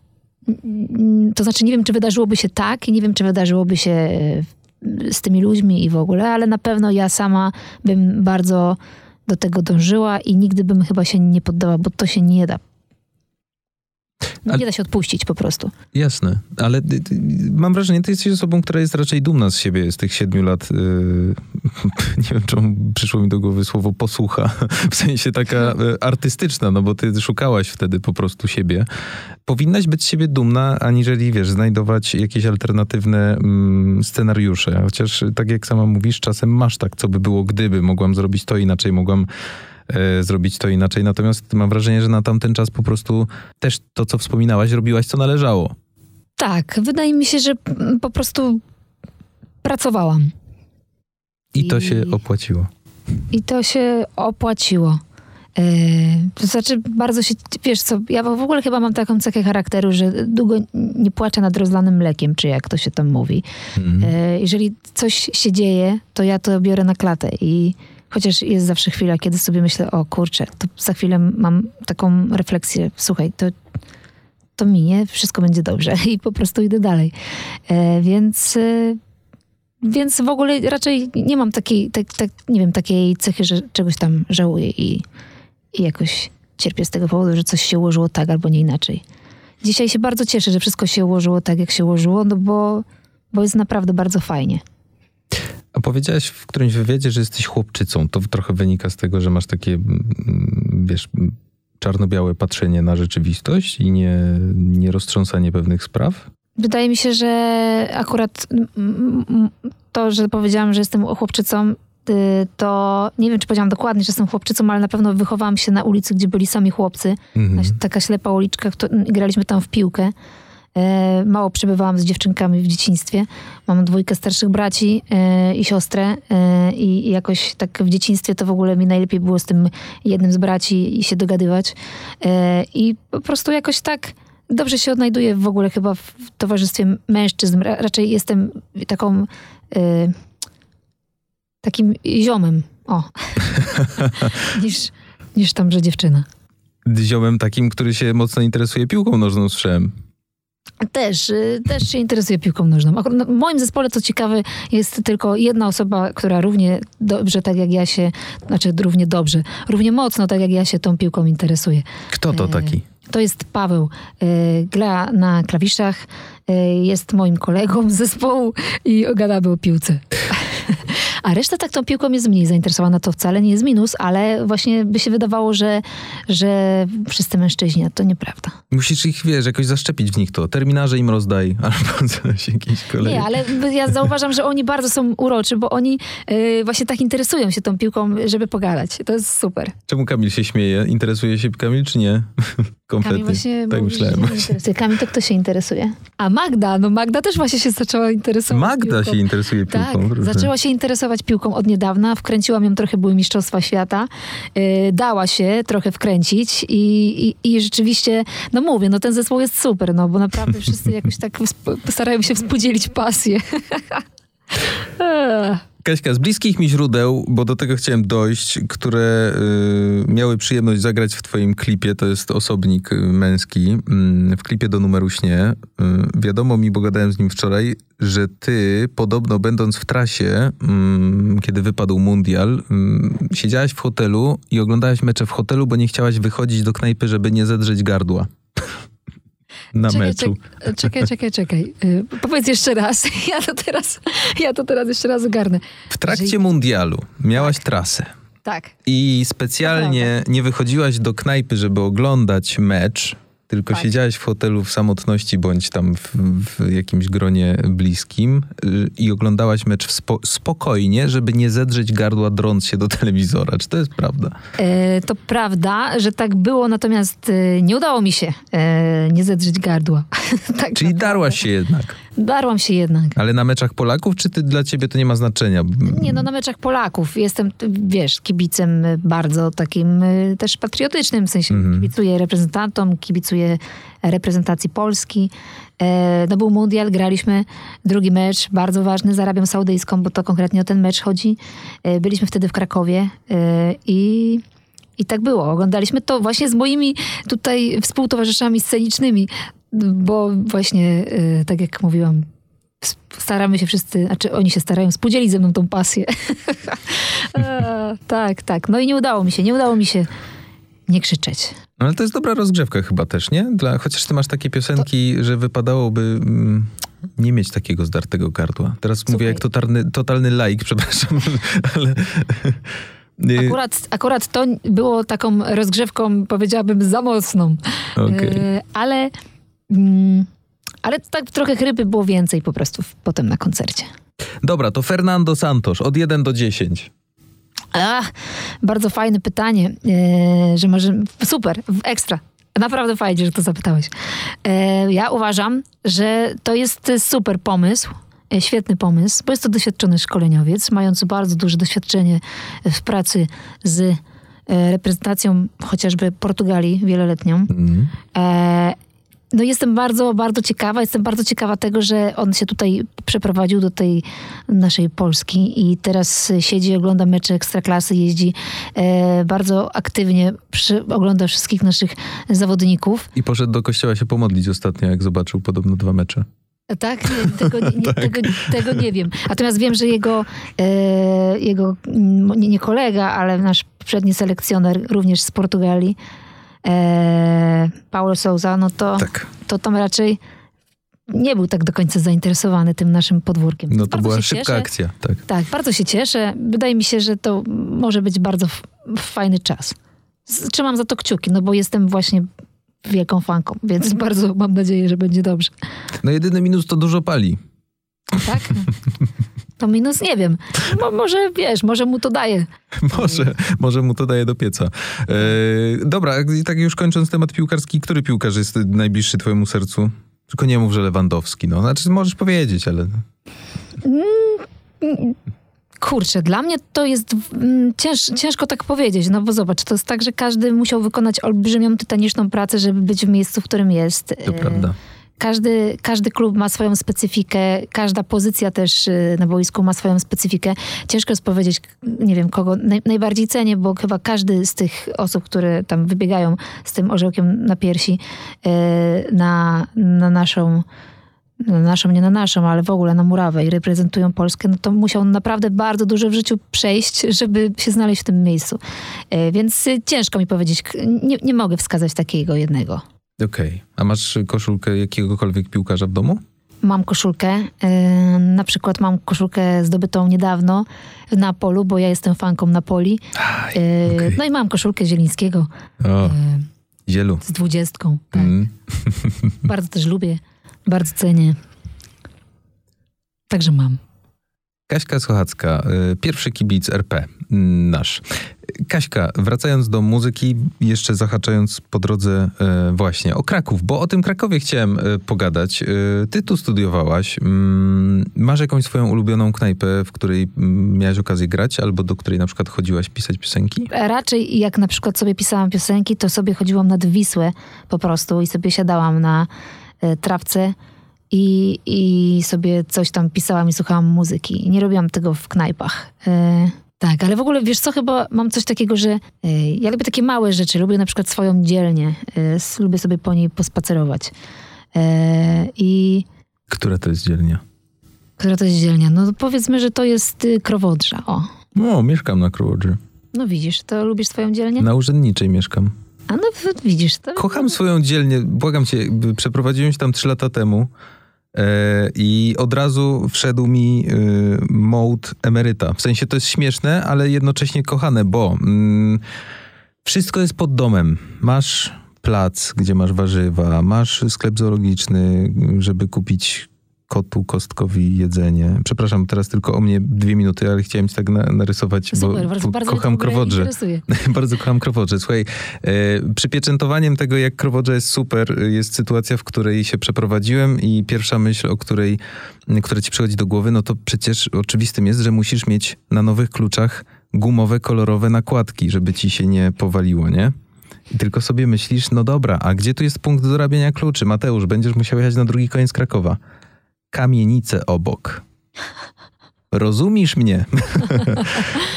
To znaczy nie wiem, czy wydarzyłoby się tak i nie wiem, czy wydarzyłoby się z tymi ludźmi i w ogóle, ale na pewno ja sama bym bardzo do tego dążyła i nigdy bym chyba się nie poddała, bo to się nie da nie da się odpuścić po prostu. Jasne, ale mam wrażenie, ty jesteś osobą, która jest raczej dumna z siebie z tych siedmiu lat. Yy, nie wiem, czemu przyszło mi do głowy słowo posłucha, w sensie taka yy, artystyczna, no bo ty szukałaś wtedy po prostu siebie. Powinnaś być z siebie dumna, aniżeli, wiesz, znajdować jakieś alternatywne mm, scenariusze. Chociaż, tak jak sama mówisz, czasem masz tak, co by było gdyby. Mogłam zrobić to inaczej, mogłam e, zrobić to inaczej. Natomiast mam wrażenie, że na tamten czas po prostu też to, co wspominałaś, robiłaś co należało. Tak, wydaje mi się, że po prostu pracowałam. I to się opłaciło. I to się opłaciło. E, to znaczy, bardzo się, wiesz co, ja w ogóle chyba mam taką cechę charakteru, że długo nie płaczę nad rozlanym mlekiem, czy jak to się tam mówi. Mm. Jeżeli coś się dzieje, to ja to biorę na klatę i Chociaż jest zawsze chwila, kiedy sobie myślę, o kurczę, to za chwilę mam taką refleksję, słuchaj, to, to minie, wszystko będzie dobrze i po prostu idę dalej. E, więc, e, więc w ogóle raczej nie mam takiej, tak, tak, nie wiem, takiej cechy, że czegoś tam żałuję i, i jakoś cierpię z tego powodu, że coś się ułożyło tak albo nie inaczej. Dzisiaj się bardzo cieszę, że wszystko się ułożyło tak, jak się ułożyło, no bo, bo jest naprawdę bardzo fajnie. A powiedziałaś w którymś wywiadzie, że jesteś chłopczycą. To trochę wynika z tego, że masz takie, mm, wiesz, czarno-białe patrzenie na rzeczywistość i nie, nie roztrząsanie pewnych spraw? Wydaje mi się, że akurat mm, mm, to, że powiedziałam, że jestem chłopczycą, y, to nie wiem, czy powiedziałam dokładnie, że jestem chłopczycą, ale na pewno wychowałam się na ulicy, gdzie byli sami chłopcy. Mhm. Taka ślepa uliczka, kto- graliśmy tam w piłkę. E, Mało przebywałam z dziewczynkami w dzieciństwie. Mam dwójkę starszych braci e, i siostrę e, i jakoś tak w dzieciństwie to w ogóle mi najlepiej było z tym jednym z braci i się dogadywać. I po prostu jakoś tak dobrze się odnajduję w ogóle chyba w towarzystwie mężczyzn. Ra- Raczej jestem taką takim ziomem, o, niż, niż tam, że dziewczyna. Ziomem takim, który się mocno interesuje piłką nożną, słyszałem. Też, y, też się interesuje piłką nożną. No, W moim zespole, co ciekawe, jest tylko jedna osoba, która równie dobrze, tak jak ja się, znaczy równie dobrze, równie mocno, tak jak ja się tą piłką interesuje. Kto to E, taki? To jest Paweł. Y, Gra na klawiszach, y, jest moim kolegą z zespołu i gadamy o piłce. A reszta tak tą piłką jest mniej zainteresowana. To wcale nie jest minus, ale właśnie by się wydawało, że, że wszyscy mężczyźni, a to nieprawda. Musisz ich, wiesz, jakoś zaszczepić w nich to. Terminarze im rozdaj, albo coś, jakiś kolej. Nie, ale ja zauważam, że oni bardzo są uroczy, bo oni y, właśnie tak interesują się tą piłką, żeby pogadać. To jest super. Czemu Kamil się śmieje? Interesuje się Kamil, czy nie? Kompletnie. Kamil właśnie tak myślałem. że się nie interesuje. Kamil to kto się interesuje? A Magda, no Magda też właśnie się zaczęła interesować Magda piłką. się interesuje piłką. Tak, zaczęła się interesować piłką od niedawna. Wkręciłam ją trochę, były Mistrzostwa Świata. Yy, dała się trochę wkręcić i, i, i rzeczywiście, no mówię, no ten zespół jest super, no bo naprawdę wszyscy jakoś tak starają się współdzielić pasję. Kaśka, z bliskich mi źródeł, bo do tego chciałem dojść, które y, miały przyjemność zagrać w twoim klipie, to jest osobnik y, męski, mm, w klipie do numeru śnie. Y, wiadomo mi, bo gadałem z nim wczoraj, że ty, podobno będąc w trasie, mm, kiedy wypadł mundial, mm, siedziałaś w hotelu i oglądałaś mecze w hotelu, bo nie chciałaś wychodzić do knajpy, żeby nie zedrzeć gardła. Na Czekaj, meczu. czek- czekaj, czekaj, czekaj. Yy, powiedz jeszcze raz. Ja to teraz, ja to teraz jeszcze raz ogarnę. W trakcie mundialu miałaś trasę. Tak. I specjalnie nie wychodziłaś do knajpy, żeby oglądać mecz, tylko Tak. siedziałaś w hotelu w samotności bądź tam w, w jakimś gronie bliskim y, i oglądałaś mecz spo, spokojnie, żeby nie zedrzeć gardła drąc się do telewizora. Czy to jest prawda? E, to prawda, że tak było, natomiast e, nie udało mi się e, nie zedrzeć gardła. tak Czyli naprawdę. darłaś się jednak. Darłam się jednak. Ale na meczach Polaków, czy ty, dla ciebie to nie ma znaczenia? Nie, no na meczach Polaków. Jestem, wiesz, kibicem bardzo takim e, też patriotycznym, w sensie Mhm. kibicuję reprezentantom, kibicuję reprezentacji Polski. E, no był mundial, graliśmy drugi mecz, bardzo ważny z Arabią Saudyjską, bo to konkretnie o ten mecz chodzi. E, byliśmy wtedy w Krakowie e, i... I tak było. Oglądaliśmy to właśnie z moimi tutaj współtowarzyszami scenicznymi, bo właśnie, e, tak jak mówiłam, staramy się wszyscy, znaczy oni się starają spodzielić ze mną tą pasję. E, tak, tak. No i nie udało mi się, nie udało mi się nie krzyczeć. No, ale to jest dobra rozgrzewka chyba też, nie? Dla, chociaż ty masz takie piosenki, że wypadałoby mm, nie mieć takiego zdartego gardła. Teraz mówię jak totalny, totalny laik, przepraszam, ale... y, Akurat, akurat to było taką rozgrzewką, powiedziałabym, za mocną. E, ale, mm, ale tak trochę chrypy było więcej po prostu w, potem na koncercie. Dobra, to Fernando Santos, od 1 do 10. Ach, bardzo fajne pytanie, e, że może super, ekstra. Naprawdę fajnie, że to zapytałeś. E, ja uważam, że to jest super pomysł, e, świetny pomysł, bo jest to doświadczony szkoleniowiec, mający bardzo duże doświadczenie w pracy z reprezentacją chociażby Portugalii wieloletnią. Mhm. E, no jestem bardzo, bardzo ciekawa. Jestem bardzo ciekawa tego, że on się tutaj przeprowadził do tej naszej Polski i teraz siedzi, ogląda mecze Ekstraklasy, jeździ e, bardzo aktywnie, przy, ogląda wszystkich naszych zawodników. I poszedł do kościoła się pomodlić ostatnio, jak zobaczył podobno dwa mecze. Tak? Nie, tego, nie, nie, Tego, tego nie wiem. Natomiast wiem, że jego, e, jego nie, nie kolega, ale nasz przedni selekcjoner również z Portugalii, e, Paulo Souza, no to, Tak. to tam raczej nie był tak do końca zainteresowany tym naszym podwórkiem. No to Bardzo była szybka cieszę. akcja, tak. Tak, bardzo się cieszę. Wydaje mi się, że to może być bardzo fajny czas. Trzymam za to kciuki, no bo jestem właśnie wielką fanką, więc bardzo mam nadzieję, że będzie dobrze. No jedyny minus to dużo pali. Tak? To minus nie wiem. Mo, może wiesz, może mu to daje. Może, może mu to daje do pieca. E, dobra, i tak już kończąc temat piłkarski, który piłkarz jest najbliższy twojemu sercu? Tylko nie mów, że Lewandowski. No, znaczy możesz powiedzieć, ale... Kurczę, dla mnie to jest mm, cięż, ciężko tak powiedzieć, no bo zobacz, to jest tak, że każdy musiał wykonać olbrzymią, tytaniczną pracę, żeby być w miejscu, w którym jest. To E, prawda. Każdy, każdy klub ma swoją specyfikę, każda pozycja też y, na boisku ma swoją specyfikę. Ciężko jest powiedzieć, nie wiem, kogo naj, najbardziej cenię, bo chyba każdy z tych osób, które tam wybiegają z tym orzełkiem na piersi y, na, na naszą na naszą, nie na naszą, ale w ogóle na murawę i reprezentują Polskę, no to musiał naprawdę bardzo dużo w życiu przejść, żeby się znaleźć w tym miejscu. Y, Więc ciężko mi powiedzieć, nie, nie mogę wskazać takiego jednego. Okej. A masz koszulkę jakiegokolwiek piłkarza w domu? Mam koszulkę. Yy, na przykład mam koszulkę zdobytą niedawno w Napolu, bo ja jestem fanką Napoli. Yy, okej. No i mam koszulkę Zielińskiego O, yy, zielu. z dwudziestką. Tak. Mm. Bardzo też lubię, bardzo cenię. Także mam. Kaśka Sochacka, y, pierwszy kibic RP, mm, nasz. Kaśka, wracając do muzyki, jeszcze zahaczając po drodze y, właśnie o Kraków, bo o tym Krakowie chciałem y, pogadać. Ty tu studiowałaś. Mm, Masz jakąś swoją ulubioną knajpę, w której mm, miałaś okazję grać, albo do której na przykład chodziłaś pisać piosenki? Raczej jak na przykład sobie pisałam piosenki, to sobie chodziłam nad Wisłę po prostu i sobie siadałam na e, trawce i, i sobie coś tam pisałam i słuchałam muzyki. Nie robiłam tego w knajpach. E, tak, ale w ogóle wiesz co, chyba mam coś takiego, że e, ja lubię takie małe rzeczy. Lubię na przykład swoją dzielnię. E, lubię sobie po niej pospacerować. I Która to jest dzielnia? która to jest dzielnia? No powiedzmy, że to jest y, Krowodrza. O, O, mieszkam na Krowodrze. no widzisz, to lubisz swoją dzielnię? Na Urzędniczej mieszkam. A no widzisz, to... Kocham swoją dzielnię. Błagam cię, przeprowadziłem się tam trzy lata temu i od razu wszedł mi e, mode emeryta. W sensie to jest śmieszne, ale jednocześnie kochane, bo mm, wszystko jest pod domem. Masz plac, gdzie masz warzywa, masz sklep zoologiczny, żeby kupić kotu kostkowi jedzenie. Przepraszam, teraz tylko o mnie dwie minuty, ale chciałem ci tak na, narysować, Super, bo, bardzo, bardzo kocham krowodrze. Bardzo kocham krowodrze. Słuchaj, e, przypieczętowaniem tego, jak krowodrze jest super, jest sytuacja, w której się przeprowadziłem i pierwsza myśl, o której, która ci przychodzi do głowy, no to przecież oczywistym jest, że musisz mieć na nowych kluczach gumowe, kolorowe nakładki, żeby ci się nie powaliło, nie? I tylko sobie myślisz, no dobra, a gdzie tu jest punkt dorabiania kluczy? Mateusz, będziesz musiał jechać na drugi koniec Krakowa. Kamienice obok. Rozumiesz mnie?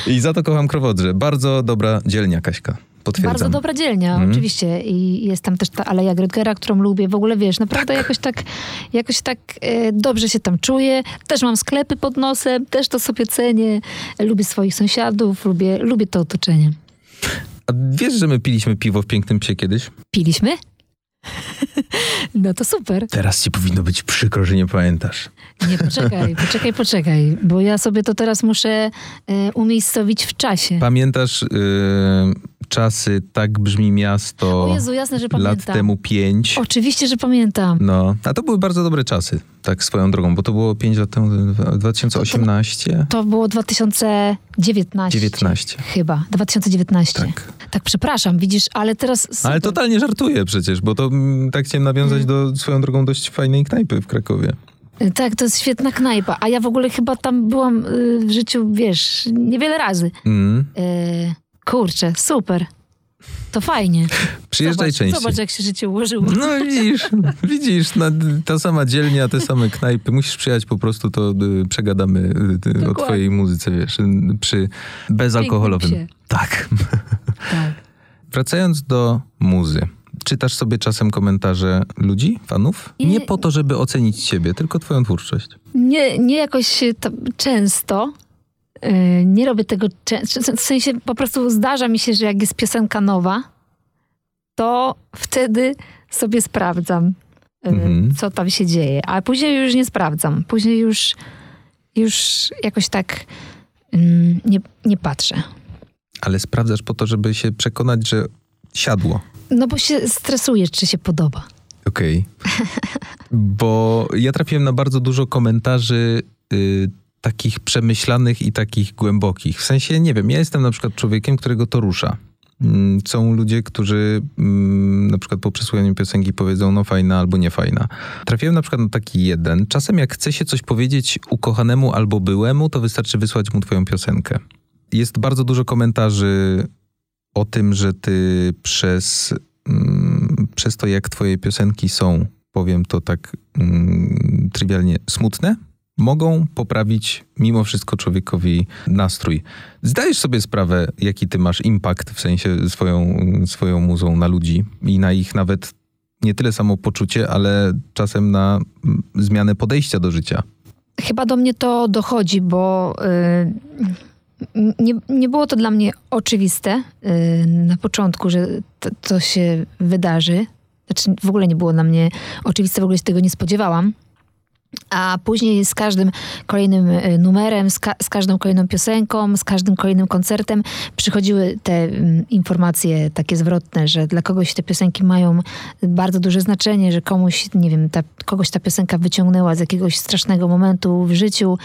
I za to kocham Krowodrze. Bardzo dobra dzielnia, Kaśka. Potwierdzam. Bardzo dobra dzielnia, Mhm. oczywiście. I jest tam też ta Aleja Grögera, którą lubię. W ogóle, wiesz, naprawdę jakoś tak, jakoś tak e, dobrze się tam czuję. Też mam sklepy pod nosem, też to sobie cenię. Lubię swoich sąsiadów, lubię, lubię to otoczenie. A wiesz, że my piliśmy piwo w Pięknym Psie kiedyś? Piliśmy? no to super. Teraz ci powinno być przykro, że nie pamiętasz. Nie, poczekaj, poczekaj, poczekaj, bo ja sobie to teraz muszę e, umiejscowić w czasie. Pamiętasz y, czasy Tak brzmi miasto O Jezu, jasne, że lat pamiętam. temu pięć? Oczywiście, że pamiętam. No, a to były bardzo dobre czasy, tak swoją drogą, bo to było pięć lat temu, 2018? To było 2019. 19. Chyba, 2019. Tak. Tak, przepraszam, widzisz, ale teraz... Ale super. totalnie żartuję przecież, bo to mm, tak chciałem nawiązać do swoją drogą dość fajnej knajpy w Krakowie. Tak, to jest świetna knajpa, a ja w ogóle chyba tam byłam y, w życiu, wiesz, niewiele razy. Mm. Y, kurczę, super. To fajnie. Przyjeżdżaj zobacz, częściej. Zobacz, jak się życie ułożyło. No widzisz, widzisz, ta sama dzielnia, te same knajpy. Musisz przyjechać po prostu, to y, przegadamy y, o twojej muzyce, wiesz, y, przy bezalkoholowym. Tak. Tak. Wracając do muzy. Czy czytasz sobie czasem komentarze ludzi, fanów? Nie. Nie po to, żeby ocenić ciebie, tylko twoją twórczość. Nie, nie jakoś to często. Yy, Nie robię tego często. W sensie po prostu zdarza mi się, że jak jest piosenka nowa, to wtedy sobie sprawdzam, yy, Mhm. co tam się dzieje. A później już nie sprawdzam. Później już, już jakoś tak yy, nie, nie patrzę. Ale sprawdzasz po to, żeby się przekonać, że siadło. No bo się stresuję, czy się podoba. Okej. Bo ja trafiłem na bardzo dużo komentarzy y, takich przemyślanych i takich głębokich. W sensie, nie wiem, ja jestem na przykład człowiekiem, którego to rusza. Mm, Są ludzie, którzy mm, na przykład po przesłuchaniu piosenki powiedzą, no fajna albo nie fajna. Trafiłem na przykład na taki jeden. Czasem jak chce się coś powiedzieć ukochanemu albo byłemu, to wystarczy wysłać mu twoją piosenkę. Jest bardzo dużo komentarzy o tym, że ty przez, mm, przez to, jak twoje piosenki są, powiem to tak mm, trywialnie, smutne, mogą poprawić mimo wszystko człowiekowi nastrój. Zdajesz sobie sprawę, jaki ty masz impact, w sensie swoją, swoją muzą na ludzi i na ich nawet nie tyle samopoczucie, ale czasem na zmianę podejścia do życia. Chyba do mnie to dochodzi, bo y, nie, nie było to dla mnie oczywiste y, na początku, że to, to się wydarzy. Znaczy w ogóle nie było dla mnie oczywiste, w ogóle się tego nie spodziewałam. A później z każdym kolejnym y, numerem, z, ka- z każdą kolejną piosenką, z każdym kolejnym koncertem przychodziły te mm, informacje takie zwrotne, że dla kogoś te piosenki mają bardzo duże znaczenie, że komuś, nie wiem, ta, kogoś ta piosenka wyciągnęła z jakiegoś strasznego momentu w życiu.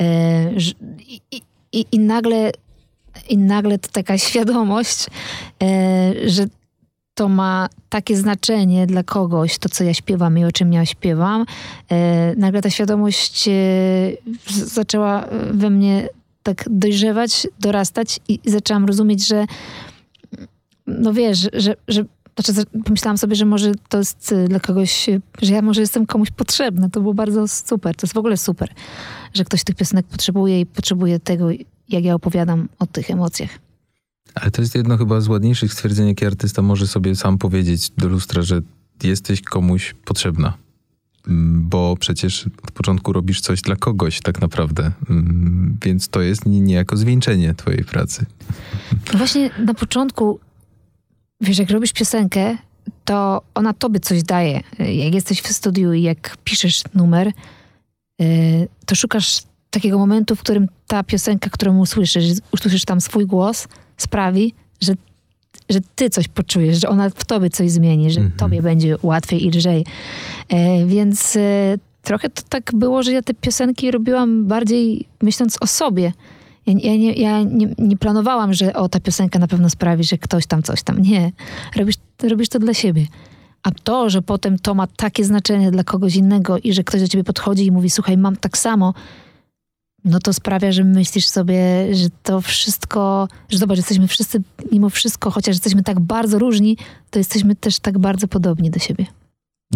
E, że- i, i, i, I nagle i nagle to taka świadomość, e, że to ma takie znaczenie dla kogoś, to co ja śpiewam i o czym ja śpiewam. E, nagle ta świadomość e, zaczęła we mnie tak dojrzewać, dorastać i zaczęłam rozumieć, że no wiesz, że, że, że znaczy, pomyślałam sobie, że może to jest e, dla kogoś, że ja może jestem komuś potrzebna. To było bardzo super. To jest w ogóle super, że ktoś tych piosenek potrzebuje i potrzebuje tego, jak ja opowiadam o tych emocjach. Ale to jest jedno chyba z ładniejszych stwierdzeń, jakie artysta może sobie sam powiedzieć do lustra, że jesteś komuś potrzebna. Mm, Bo przecież od początku robisz coś dla kogoś tak naprawdę. Mm, Więc to jest nie- niejako zwieńczenie twojej pracy. No właśnie na początku, wiesz, jak robisz piosenkę, to ona tobie coś daje. Jak jesteś w studiu i jak piszesz numer, yy, to szukasz takiego momentu, w którym ta piosenka, którą usłyszysz, usłyszysz tam swój głos, sprawi, że, że ty coś poczujesz, że ona w tobie coś zmieni, że Mhm. tobie będzie łatwiej i lżej. E, więc e, trochę to tak było, że ja te piosenki robiłam bardziej myśląc o sobie. Ja, ja, nie, ja nie, nie planowałam, że o, ta piosenka na pewno sprawi, że ktoś tam coś tam. Nie. Robisz, robisz to dla siebie. A to, że potem to ma takie znaczenie dla kogoś innego i że ktoś do ciebie podchodzi i mówi, słuchaj, mam tak samo, no to sprawia, że myślisz sobie, że to wszystko, że zobacz, jesteśmy wszyscy, mimo wszystko, chociaż jesteśmy tak bardzo różni, to jesteśmy też tak bardzo podobni do siebie.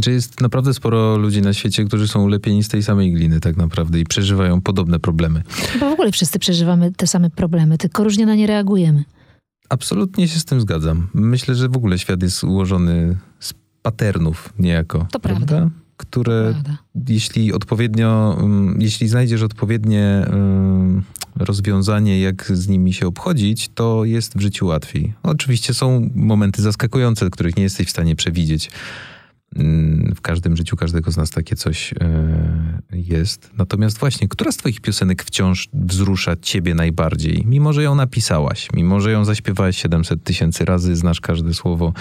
Że jest naprawdę sporo ludzi na świecie, którzy są ulepieni z tej samej gliny tak naprawdę i przeżywają podobne problemy. Chyba w ogóle wszyscy przeżywamy te same problemy, tylko różnie na nie reagujemy. Absolutnie się z tym zgadzam. Myślę, że w ogóle świat jest ułożony z patternów niejako. To prawda. Które Prawda. jeśli odpowiednio, ym, jeśli znajdziesz odpowiednie ym, rozwiązanie, jak z nimi się obchodzić, to jest w życiu łatwiej. Oczywiście są momenty zaskakujące, których nie jesteś w stanie przewidzieć. Ym, W każdym życiu każdego z nas takie coś yy, jest. Natomiast właśnie, która z twoich piosenek wciąż wzrusza ciebie najbardziej? Mimo, że ją napisałaś, mimo, że ją zaśpiewałaś 700 tysięcy razy, znasz każde słowo,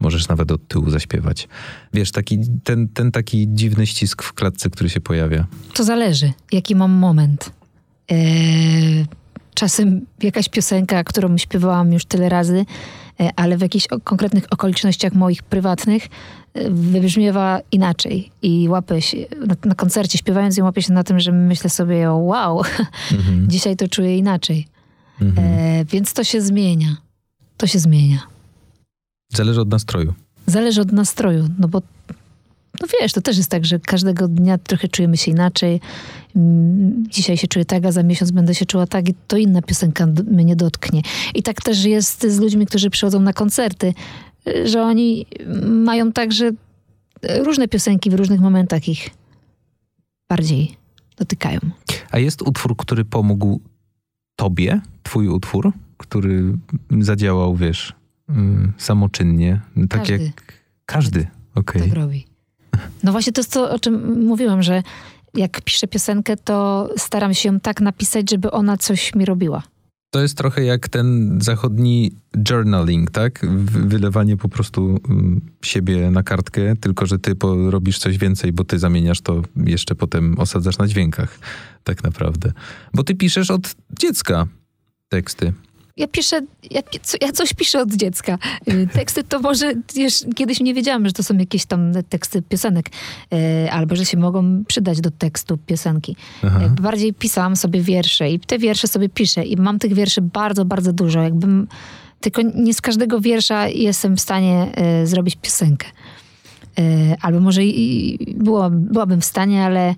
możesz nawet od tyłu zaśpiewać. Wiesz, taki, ten, ten taki dziwny ścisk w klatce, który się pojawia. To zależy, jaki mam moment. Eee, czasem jakaś piosenka, którą śpiewałam już tyle razy, e, ale w jakichś konkretnych okolicznościach moich prywatnych e, wybrzmiewa inaczej. I łapę się, na, na koncercie śpiewając ją łapię się na tym, że myślę sobie, wow, Mhm. dzisiaj to czuję inaczej. Mhm. E, więc to się zmienia. To się zmienia. Zależy od nastroju. Zależy od nastroju, no bo no wiesz, to też jest tak, że każdego dnia trochę czujemy się inaczej. Mm, Dzisiaj się czuję tak, a za miesiąc będę się czuła tak i to inna piosenka mnie dotknie. I tak też jest z ludźmi, którzy przychodzą na koncerty, że oni mają także różne piosenki w różnych momentach ich bardziej dotykają. A jest utwór, który pomógł tobie, twój utwór, który zadziałał, wiesz, mm, samoczynnie, tak Każdy. jak każdy. Okej. tak robi. No właśnie to jest to, o czym mówiłam, że jak piszę piosenkę, to staram się ją tak napisać, żeby ona coś mi robiła. To jest trochę jak ten zachodni journaling, tak? Wy- Wylewanie po prostu mm, siebie na kartkę, tylko że ty robisz coś więcej, bo ty zamieniasz to jeszcze potem osadzasz na dźwiękach, tak naprawdę. Bo ty piszesz od dziecka teksty. Ja piszę, ja, ja coś piszę od dziecka. Y, Teksty to może, wiesz, kiedyś nie wiedziałam, że to są jakieś tam teksty piosenek, y, albo że się mogą przydać do tekstu piosenki. Aha. Bardziej pisałam sobie wiersze i te wiersze sobie piszę i mam tych wierszy bardzo, bardzo dużo. Jakbym, tylko nie z każdego wiersza jestem w stanie y, zrobić piosenkę. Albo może i, i było, byłabym w stanie, ale,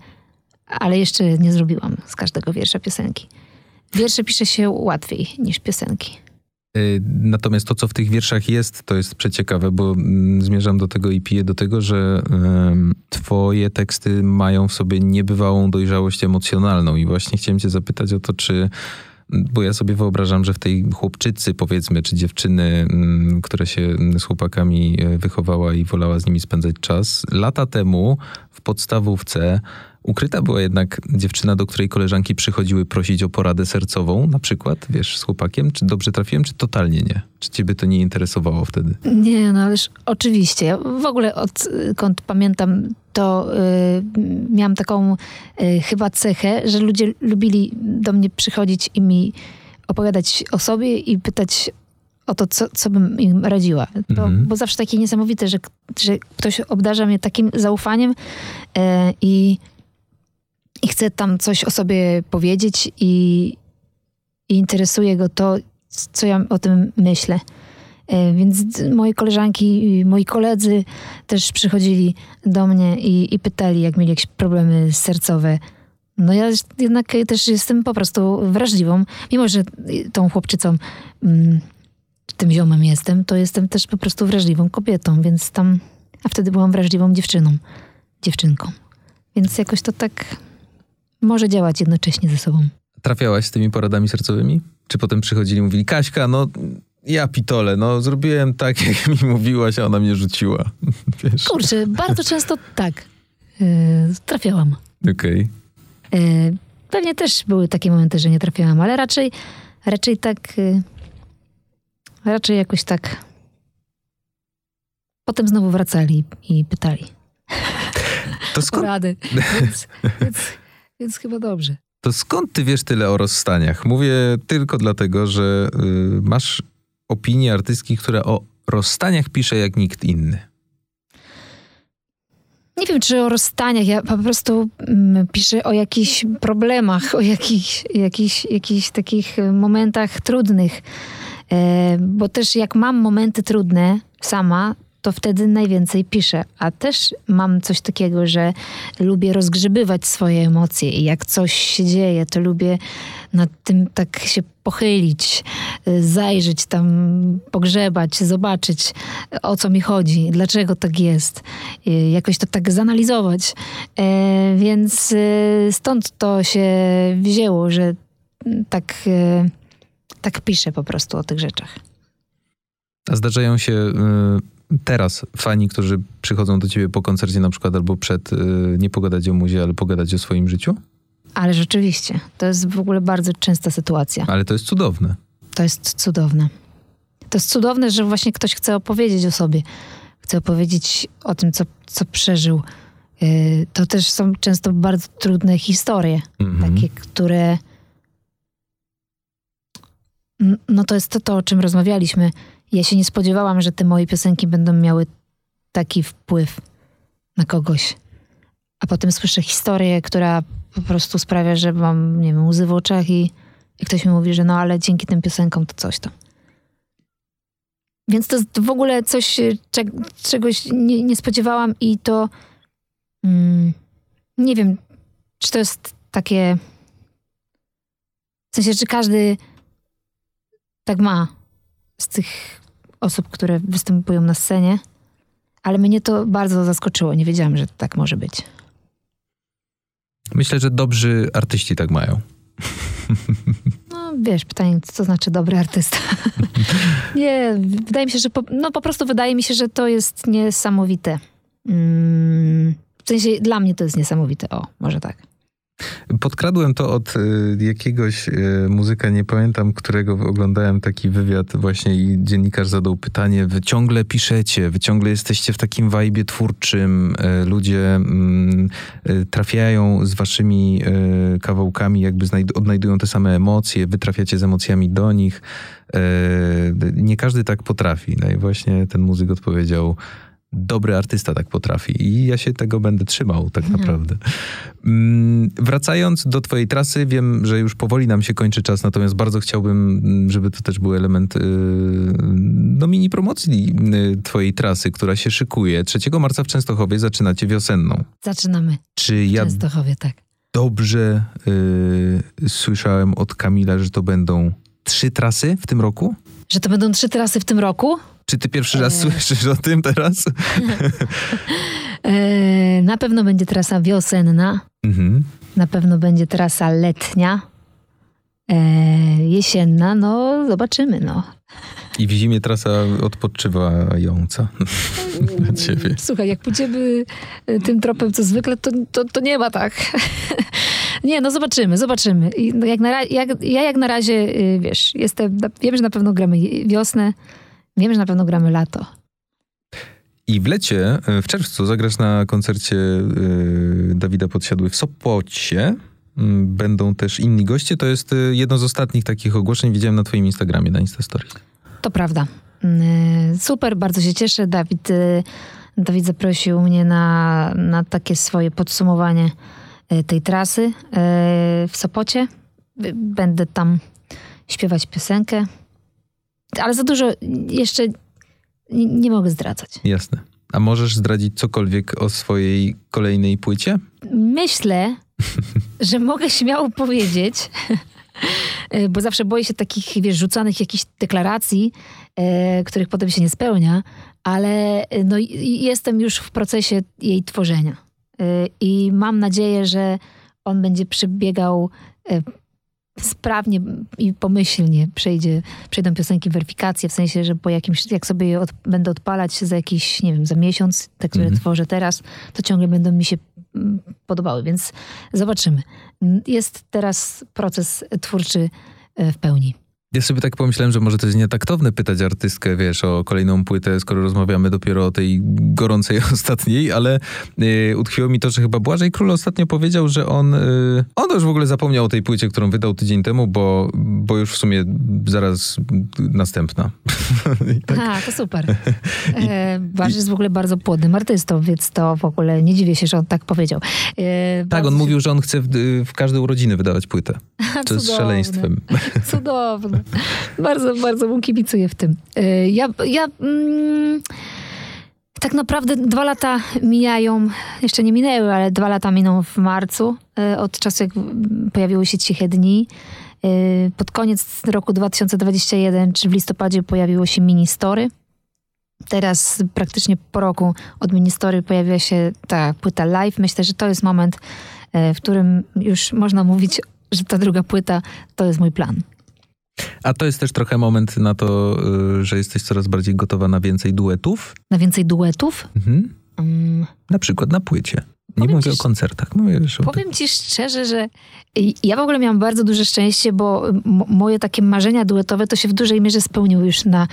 ale jeszcze nie zrobiłam z każdego wiersza piosenki. Wiersze pisze się łatwiej niż piosenki. Y, Natomiast to, co w tych wierszach jest, to jest przeciekawe, bo mm, zmierzam do tego i piję do tego, że twoje teksty mają w sobie niebywałą dojrzałość emocjonalną i właśnie chciałem cię zapytać o to, czy bo ja sobie wyobrażam, że w tej chłopczycy, powiedzmy, czy dziewczyny, mm, która się mm, z chłopakami e, wychowała i wolała z nimi spędzać czas, lata temu w podstawówce ukryta była jednak dziewczyna, do której koleżanki przychodziły prosić o poradę sercową, na przykład, wiesz, z chłopakiem. Czy dobrze trafiłem, czy totalnie nie? Czy ciebie to nie interesowało wtedy? Nie, no ależ oczywiście. Ja w ogóle odkąd pamiętam, to y, miałam taką y, chyba cechę, że ludzie lubili do mnie przychodzić i mi opowiadać o sobie i pytać o to, co, co bym im radziła. To Mhm. było zawsze takie niesamowite, że, że ktoś obdarza mnie takim zaufaniem y, i, i chce tam coś o sobie powiedzieć i, i interesuje go to, co ja o tym myślę. E, Więc moje koleżanki moi koledzy też przychodzili do mnie i, i pytali, jak mieli jakieś problemy sercowe. No ja jednak też jestem po prostu wrażliwą. Mimo, że tą chłopczycą, mm, tym ziomem jestem, to jestem też po prostu wrażliwą kobietą, więc tam... A wtedy byłam wrażliwą dziewczyną, dziewczynką. Więc jakoś to tak może działać jednocześnie ze sobą. Trafiałaś z tymi poradami sercowymi? Czy potem przychodzili i mówili, Kaśka, no ja pitole, no zrobiłem tak, jak mi mówiłaś, a ona mnie rzuciła. Wiesz? Kurczę, bardzo często tak. Yy, trafiałam. Okej. Yy, pewnie też były takie momenty, że nie trafiałam, ale raczej, raczej tak. Yy, raczej jakoś tak. Potem znowu wracali i pytali To skąd, rady. Więc, więc, więc chyba dobrze. to skąd ty wiesz tyle o rozstaniach? Mówię tylko dlatego, że y, masz opinię artystki, która o rozstaniach pisze jak nikt inny. Nie wiem, czy o rozstaniach. Ja po prostu mm, piszę o jakichś problemach, o jakichś, jakichś, jakichś takich momentach trudnych. E, bo też jak mam momenty trudne sama, to wtedy najwięcej piszę. A też mam coś takiego, że lubię rozgrzebywać swoje emocje i jak coś się dzieje, to lubię nad tym tak się pochylić, zajrzeć tam, pogrzebać, zobaczyć o co mi chodzi, dlaczego tak jest, jakoś to tak zanalizować. E, Więc y, stąd to się wzięło, że tak, y, tak piszę po prostu o tych rzeczach. A zdarzają się teraz fani, którzy przychodzą do ciebie po koncercie na przykład albo przed, y, nie pogadać o muzie, ale pogadać o swoim życiu? Ale rzeczywiście, to jest w ogóle bardzo częsta sytuacja. Ale to jest cudowne. To jest cudowne. To jest cudowne, że właśnie ktoś chce opowiedzieć o sobie. Chce opowiedzieć o tym, co, co przeżył. Yy, To też są często bardzo trudne historie. Mhm. Takie, które... No to jest to, to, o czym rozmawialiśmy. Ja się nie spodziewałam, że te moje piosenki będą miały taki wpływ na kogoś. A potem słyszę historię, która po prostu sprawia, że mam, nie wiem, łzy w oczach i, i ktoś mi mówi, że no ale dzięki tym piosenkom to coś tam. Więc to jest w ogóle coś, e, czeg- czegoś nie, nie spodziewałam i to mm, nie wiem, czy to jest takie w sensie, czy każdy tak ma z tych osób, które występują na scenie, ale mnie to bardzo zaskoczyło. Nie wiedziałam, że tak może być. Myślę, że dobrzy artyści tak mają. No wiesz, pytanie, co znaczy dobry artysta? nie, wydaje mi się, że po, no po prostu wydaje mi się, że to jest niesamowite. Mm, w sensie dla mnie to jest niesamowite. O, może tak. Podkradłem to od y, jakiegoś y, muzyka, nie pamiętam którego, oglądałem taki wywiad właśnie i dziennikarz zadał pytanie, wy ciągle piszecie, wy ciągle jesteście w takim wajbie twórczym, y, ludzie mm, trafiają z waszymi kawałkami, jakby odnajdują te same emocje, wy trafiacie z emocjami do nich. Nie każdy tak potrafi. No i właśnie ten muzyk odpowiedział, dobry artysta tak potrafi i ja się tego będę trzymał tak Mhm. naprawdę. Mm, Wracając do twojej trasy, wiem, że już powoli nam się kończy czas, natomiast bardzo chciałbym, mm, żeby to też był element yy, no mini promocji yy, twojej trasy, która się szykuje. 3 marca w Częstochowie zaczynacie wiosenną. Zaczynamy. Czy W ja Częstochowie, tak. dobrze yy, słyszałem od Kamila, że to będą trzy trasy w tym roku? Że to będą trzy trasy w tym roku. Czy ty pierwszy raz Eee. słyszysz o tym teraz? E, na pewno będzie trasa wiosenna, mhm. na pewno będzie trasa letnia, e, jesienna, no zobaczymy, no. I w zimie trasa odpoczywająca dla ciebie. Słuchaj, jak pójdziemy e, tym tropem co zwykle, to, to, to nie ma tak. nie, no zobaczymy, zobaczymy. I no jak na, jak, ja jak na razie, y, wiesz, jestem, wiem, że na pewno gramy wiosnę, wiem, że na pewno gramy lato. I w lecie, e, w czerwcu, zagrasz na koncercie e, Dawida Podsiadły w Sopocie. Mm, Będą też inni goście. To jest e, jedno z ostatnich takich ogłoszeń. Widziałem na twoim Instagramie, na Instastory. To prawda. Mm, Super, bardzo się cieszę. Dawid, Dawid zaprosił mnie na, na takie swoje podsumowanie tej trasy w Sopocie. Będę tam śpiewać piosenkę. Ale za dużo jeszcze nie, nie mogę zdradzać. Jasne. A możesz zdradzić cokolwiek o swojej kolejnej płycie? Myślę, że mogę śmiało powiedzieć, bo zawsze boję się takich, wiesz, rzucanych jakichś deklaracji, e, których potem się nie spełnia, ale e, no, jestem już w procesie jej tworzenia. E, I mam nadzieję, że on będzie przebiegał e, sprawnie i pomyślnie przejdzie, przejdą piosenki weryfikację, w sensie, że po jakimś, jak sobie je od, będę odpalać za jakiś, nie wiem, za miesiąc, te, które Mhm. tworzę teraz, to ciągle będą mi się mm, podobały, więc zobaczymy. Jest teraz proces twórczy e, w pełni. Ja sobie tak pomyślałem, że może to jest nietaktowne pytać artystkę, wiesz, o kolejną płytę, skoro rozmawiamy dopiero o tej gorącej ostatniej, ale y, utkwiło mi to, że chyba Błażej Król ostatnio powiedział, że on, y, on już w ogóle zapomniał o tej płycie, którą wydał tydzień temu, bo, bo już w sumie zaraz następna. I tak. A, to super. E, Barz jest w ogóle bardzo płodnym artystą, więc to w ogóle nie dziwię się, że on tak powiedział. E, Tak, on się- mówił, że on chce w, w każde urodziny wydawać płytę. To jest szaleństwem. Cudowne. Bardzo, bardzo mu kibicuję w tym. E, Ja, ja mm, tak naprawdę dwa lata mijają, jeszcze nie minęły, ale dwa lata miną w marcu, e, od czasu jak pojawiły się Ciche Dni. E, Pod koniec roku 2021, czy w listopadzie pojawiło się Ministory. Teraz praktycznie po roku od Ministory pojawiła się ta płyta live. Myślę, że to jest moment, w którym już można mówić, że ta druga płyta to jest mój plan. A to jest też trochę moment na to, y, że jesteś coraz bardziej gotowa na więcej duetów. Na więcej duetów? Mhm. Mm, Na przykład na płycie. Nie Powiem mówię ci- o koncertach, mówię już o powiem ci szczerze, że ja w ogóle miałam bardzo duże szczęście, bo moje takie marzenia duetowe to się w dużej mierze spełniły już na,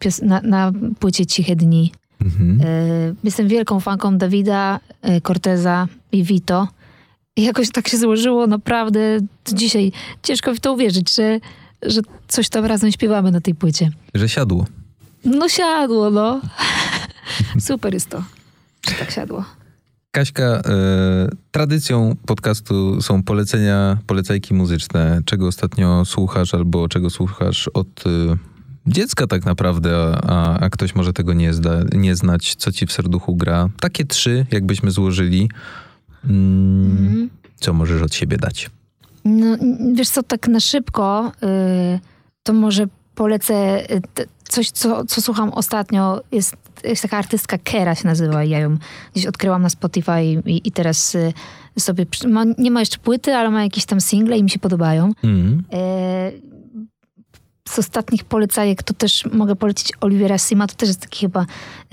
pios- na, na płycie Ciche Dni. Mhm. E, Jestem wielką fanką Dawida, e, Corteza i Vito. I jakoś tak się złożyło, naprawdę dzisiaj ciężko w to uwierzyć, że, że coś tam razem śpiewamy na tej płycie. Że siadło. No siadło, no. Super jest to, że tak siadło. Kaśka, e, tradycją podcastu są polecenia, polecajki muzyczne. Czego ostatnio słuchasz albo czego słuchasz od e, dziecka tak naprawdę, a, a ktoś może tego nie, zda, nie znać, co ci w serduchu gra. Takie trzy, jakbyśmy złożyli. Mm, Mhm. Co możesz od siebie dać? No, wiesz co, tak na szybko, y, to może polecę y, t- coś, co, co słucham ostatnio, jest, jest taka artystka Kera się nazywa ja ją gdzieś odkryłam na Spotify i, i teraz y, sobie, ma, nie ma jeszcze płyty, ale ma jakieś tam single i mi się podobają. Mm. Z ostatnich polecajek to też mogę polecić Olivera Sima, to też jest taki chyba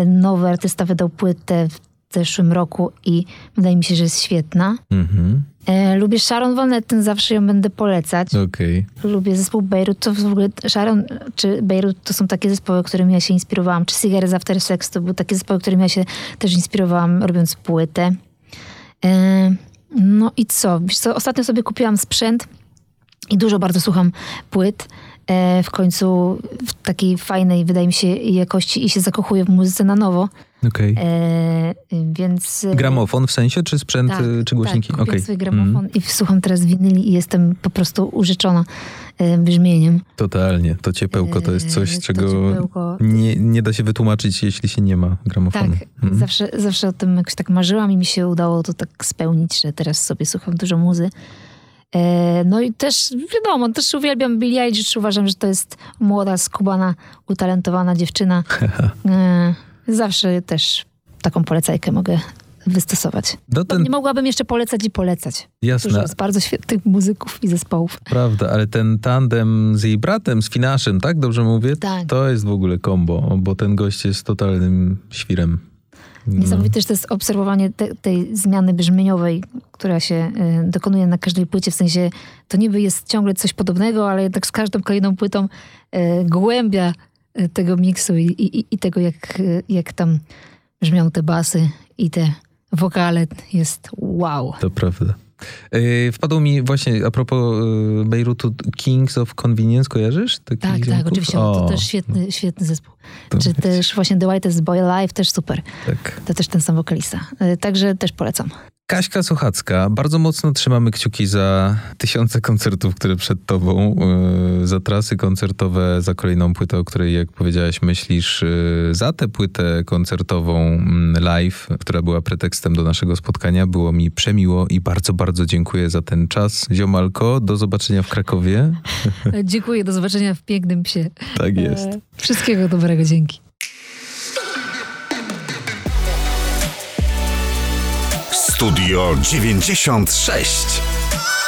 nowy artysta, wydał płytę w zeszłym roku i wydaje mi się, że jest świetna. Mhm. E, lubię Sharon Van Etten, zawsze ją będę polecać. Okej. Lubię zespół Beirut, to w ogóle Sharon czy Beirut to są takie zespoły, którymi ja się inspirowałam. Czy Cigarettes After Sex to były takie zespoły, którymi ja się też inspirowałam robiąc płytę. E, no i co? Wiesz co? Ostatnio sobie kupiłam sprzęt i dużo bardzo słucham płyt. E, w końcu w takiej fajnej, wydaje mi się, jakości i się zakochuję w muzyce na nowo. Okej. E, więc... e, Gramofon w sensie, czy sprzęt, y, czy głośniki? Tak, Okej. swój gramofon Mm. i słucham teraz winyli i jestem po prostu użyczona e, brzmieniem. Totalnie. To ciepełko to jest coś, E, to czego nie, nie da się wytłumaczyć, jeśli się nie ma Tak, gramofonu. Mm. zawsze, zawsze o tym jakoś tak marzyłam i mi się udało to tak spełnić, że teraz sobie słucham dużo muzy. E, no i też, wiadomo, też uwielbiam Billie Eilish, uważam, że to jest młoda, skubana, utalentowana dziewczyna. Zawsze też taką polecajkę mogę wystosować. No ten, Nie mogłabym jeszcze polecać i polecać. Dużo jasne, jest bardzo świetnych muzyków i zespołów. prawda, ale ten tandem z jej bratem, z Finaszem, tak? Dobrze mówię? Tak. To jest w ogóle kombo, bo ten gość jest totalnym świrem. No. Niesamowite też to jest obserwowanie te, tej zmiany brzmieniowej, która się y, dokonuje na każdej płycie. W sensie to niby jest ciągle coś podobnego, ale jednak z każdą kolejną płytą y, głębia tego miksu i, i, i tego, jak, jak tam brzmią te basy i te wokale jest wow. To prawda. Yy, wpadło mi właśnie a propos yy, Bejrutu Kings of Convenience, kojarzysz? Tak, tak, ziomków? oczywiście. To O, też świetny, świetny zespół. to Czy wiecie, też właśnie The Whitest Boy Alive, też super. Tak. To też ten sam wokalista. Y, Także też polecam. Kaśka Sochacka, bardzo mocno trzymamy kciuki za tysiące koncertów, które przed tobą, yy, za trasy koncertowe, za kolejną płytę, o której, jak powiedziałaś, myślisz, yy, za tę płytę koncertową mm, live, która była pretekstem do naszego spotkania. Było mi przemiło i bardzo, bardzo dziękuję za ten czas. Ziomalko, do zobaczenia w Krakowie. Dziękuję, do zobaczenia w pięknym psie. Tak jest. E, Wszystkiego dobrego, dzięki. Studio 96.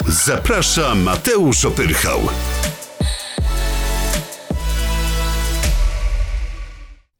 Zaprasza Mateusz Opyrchał.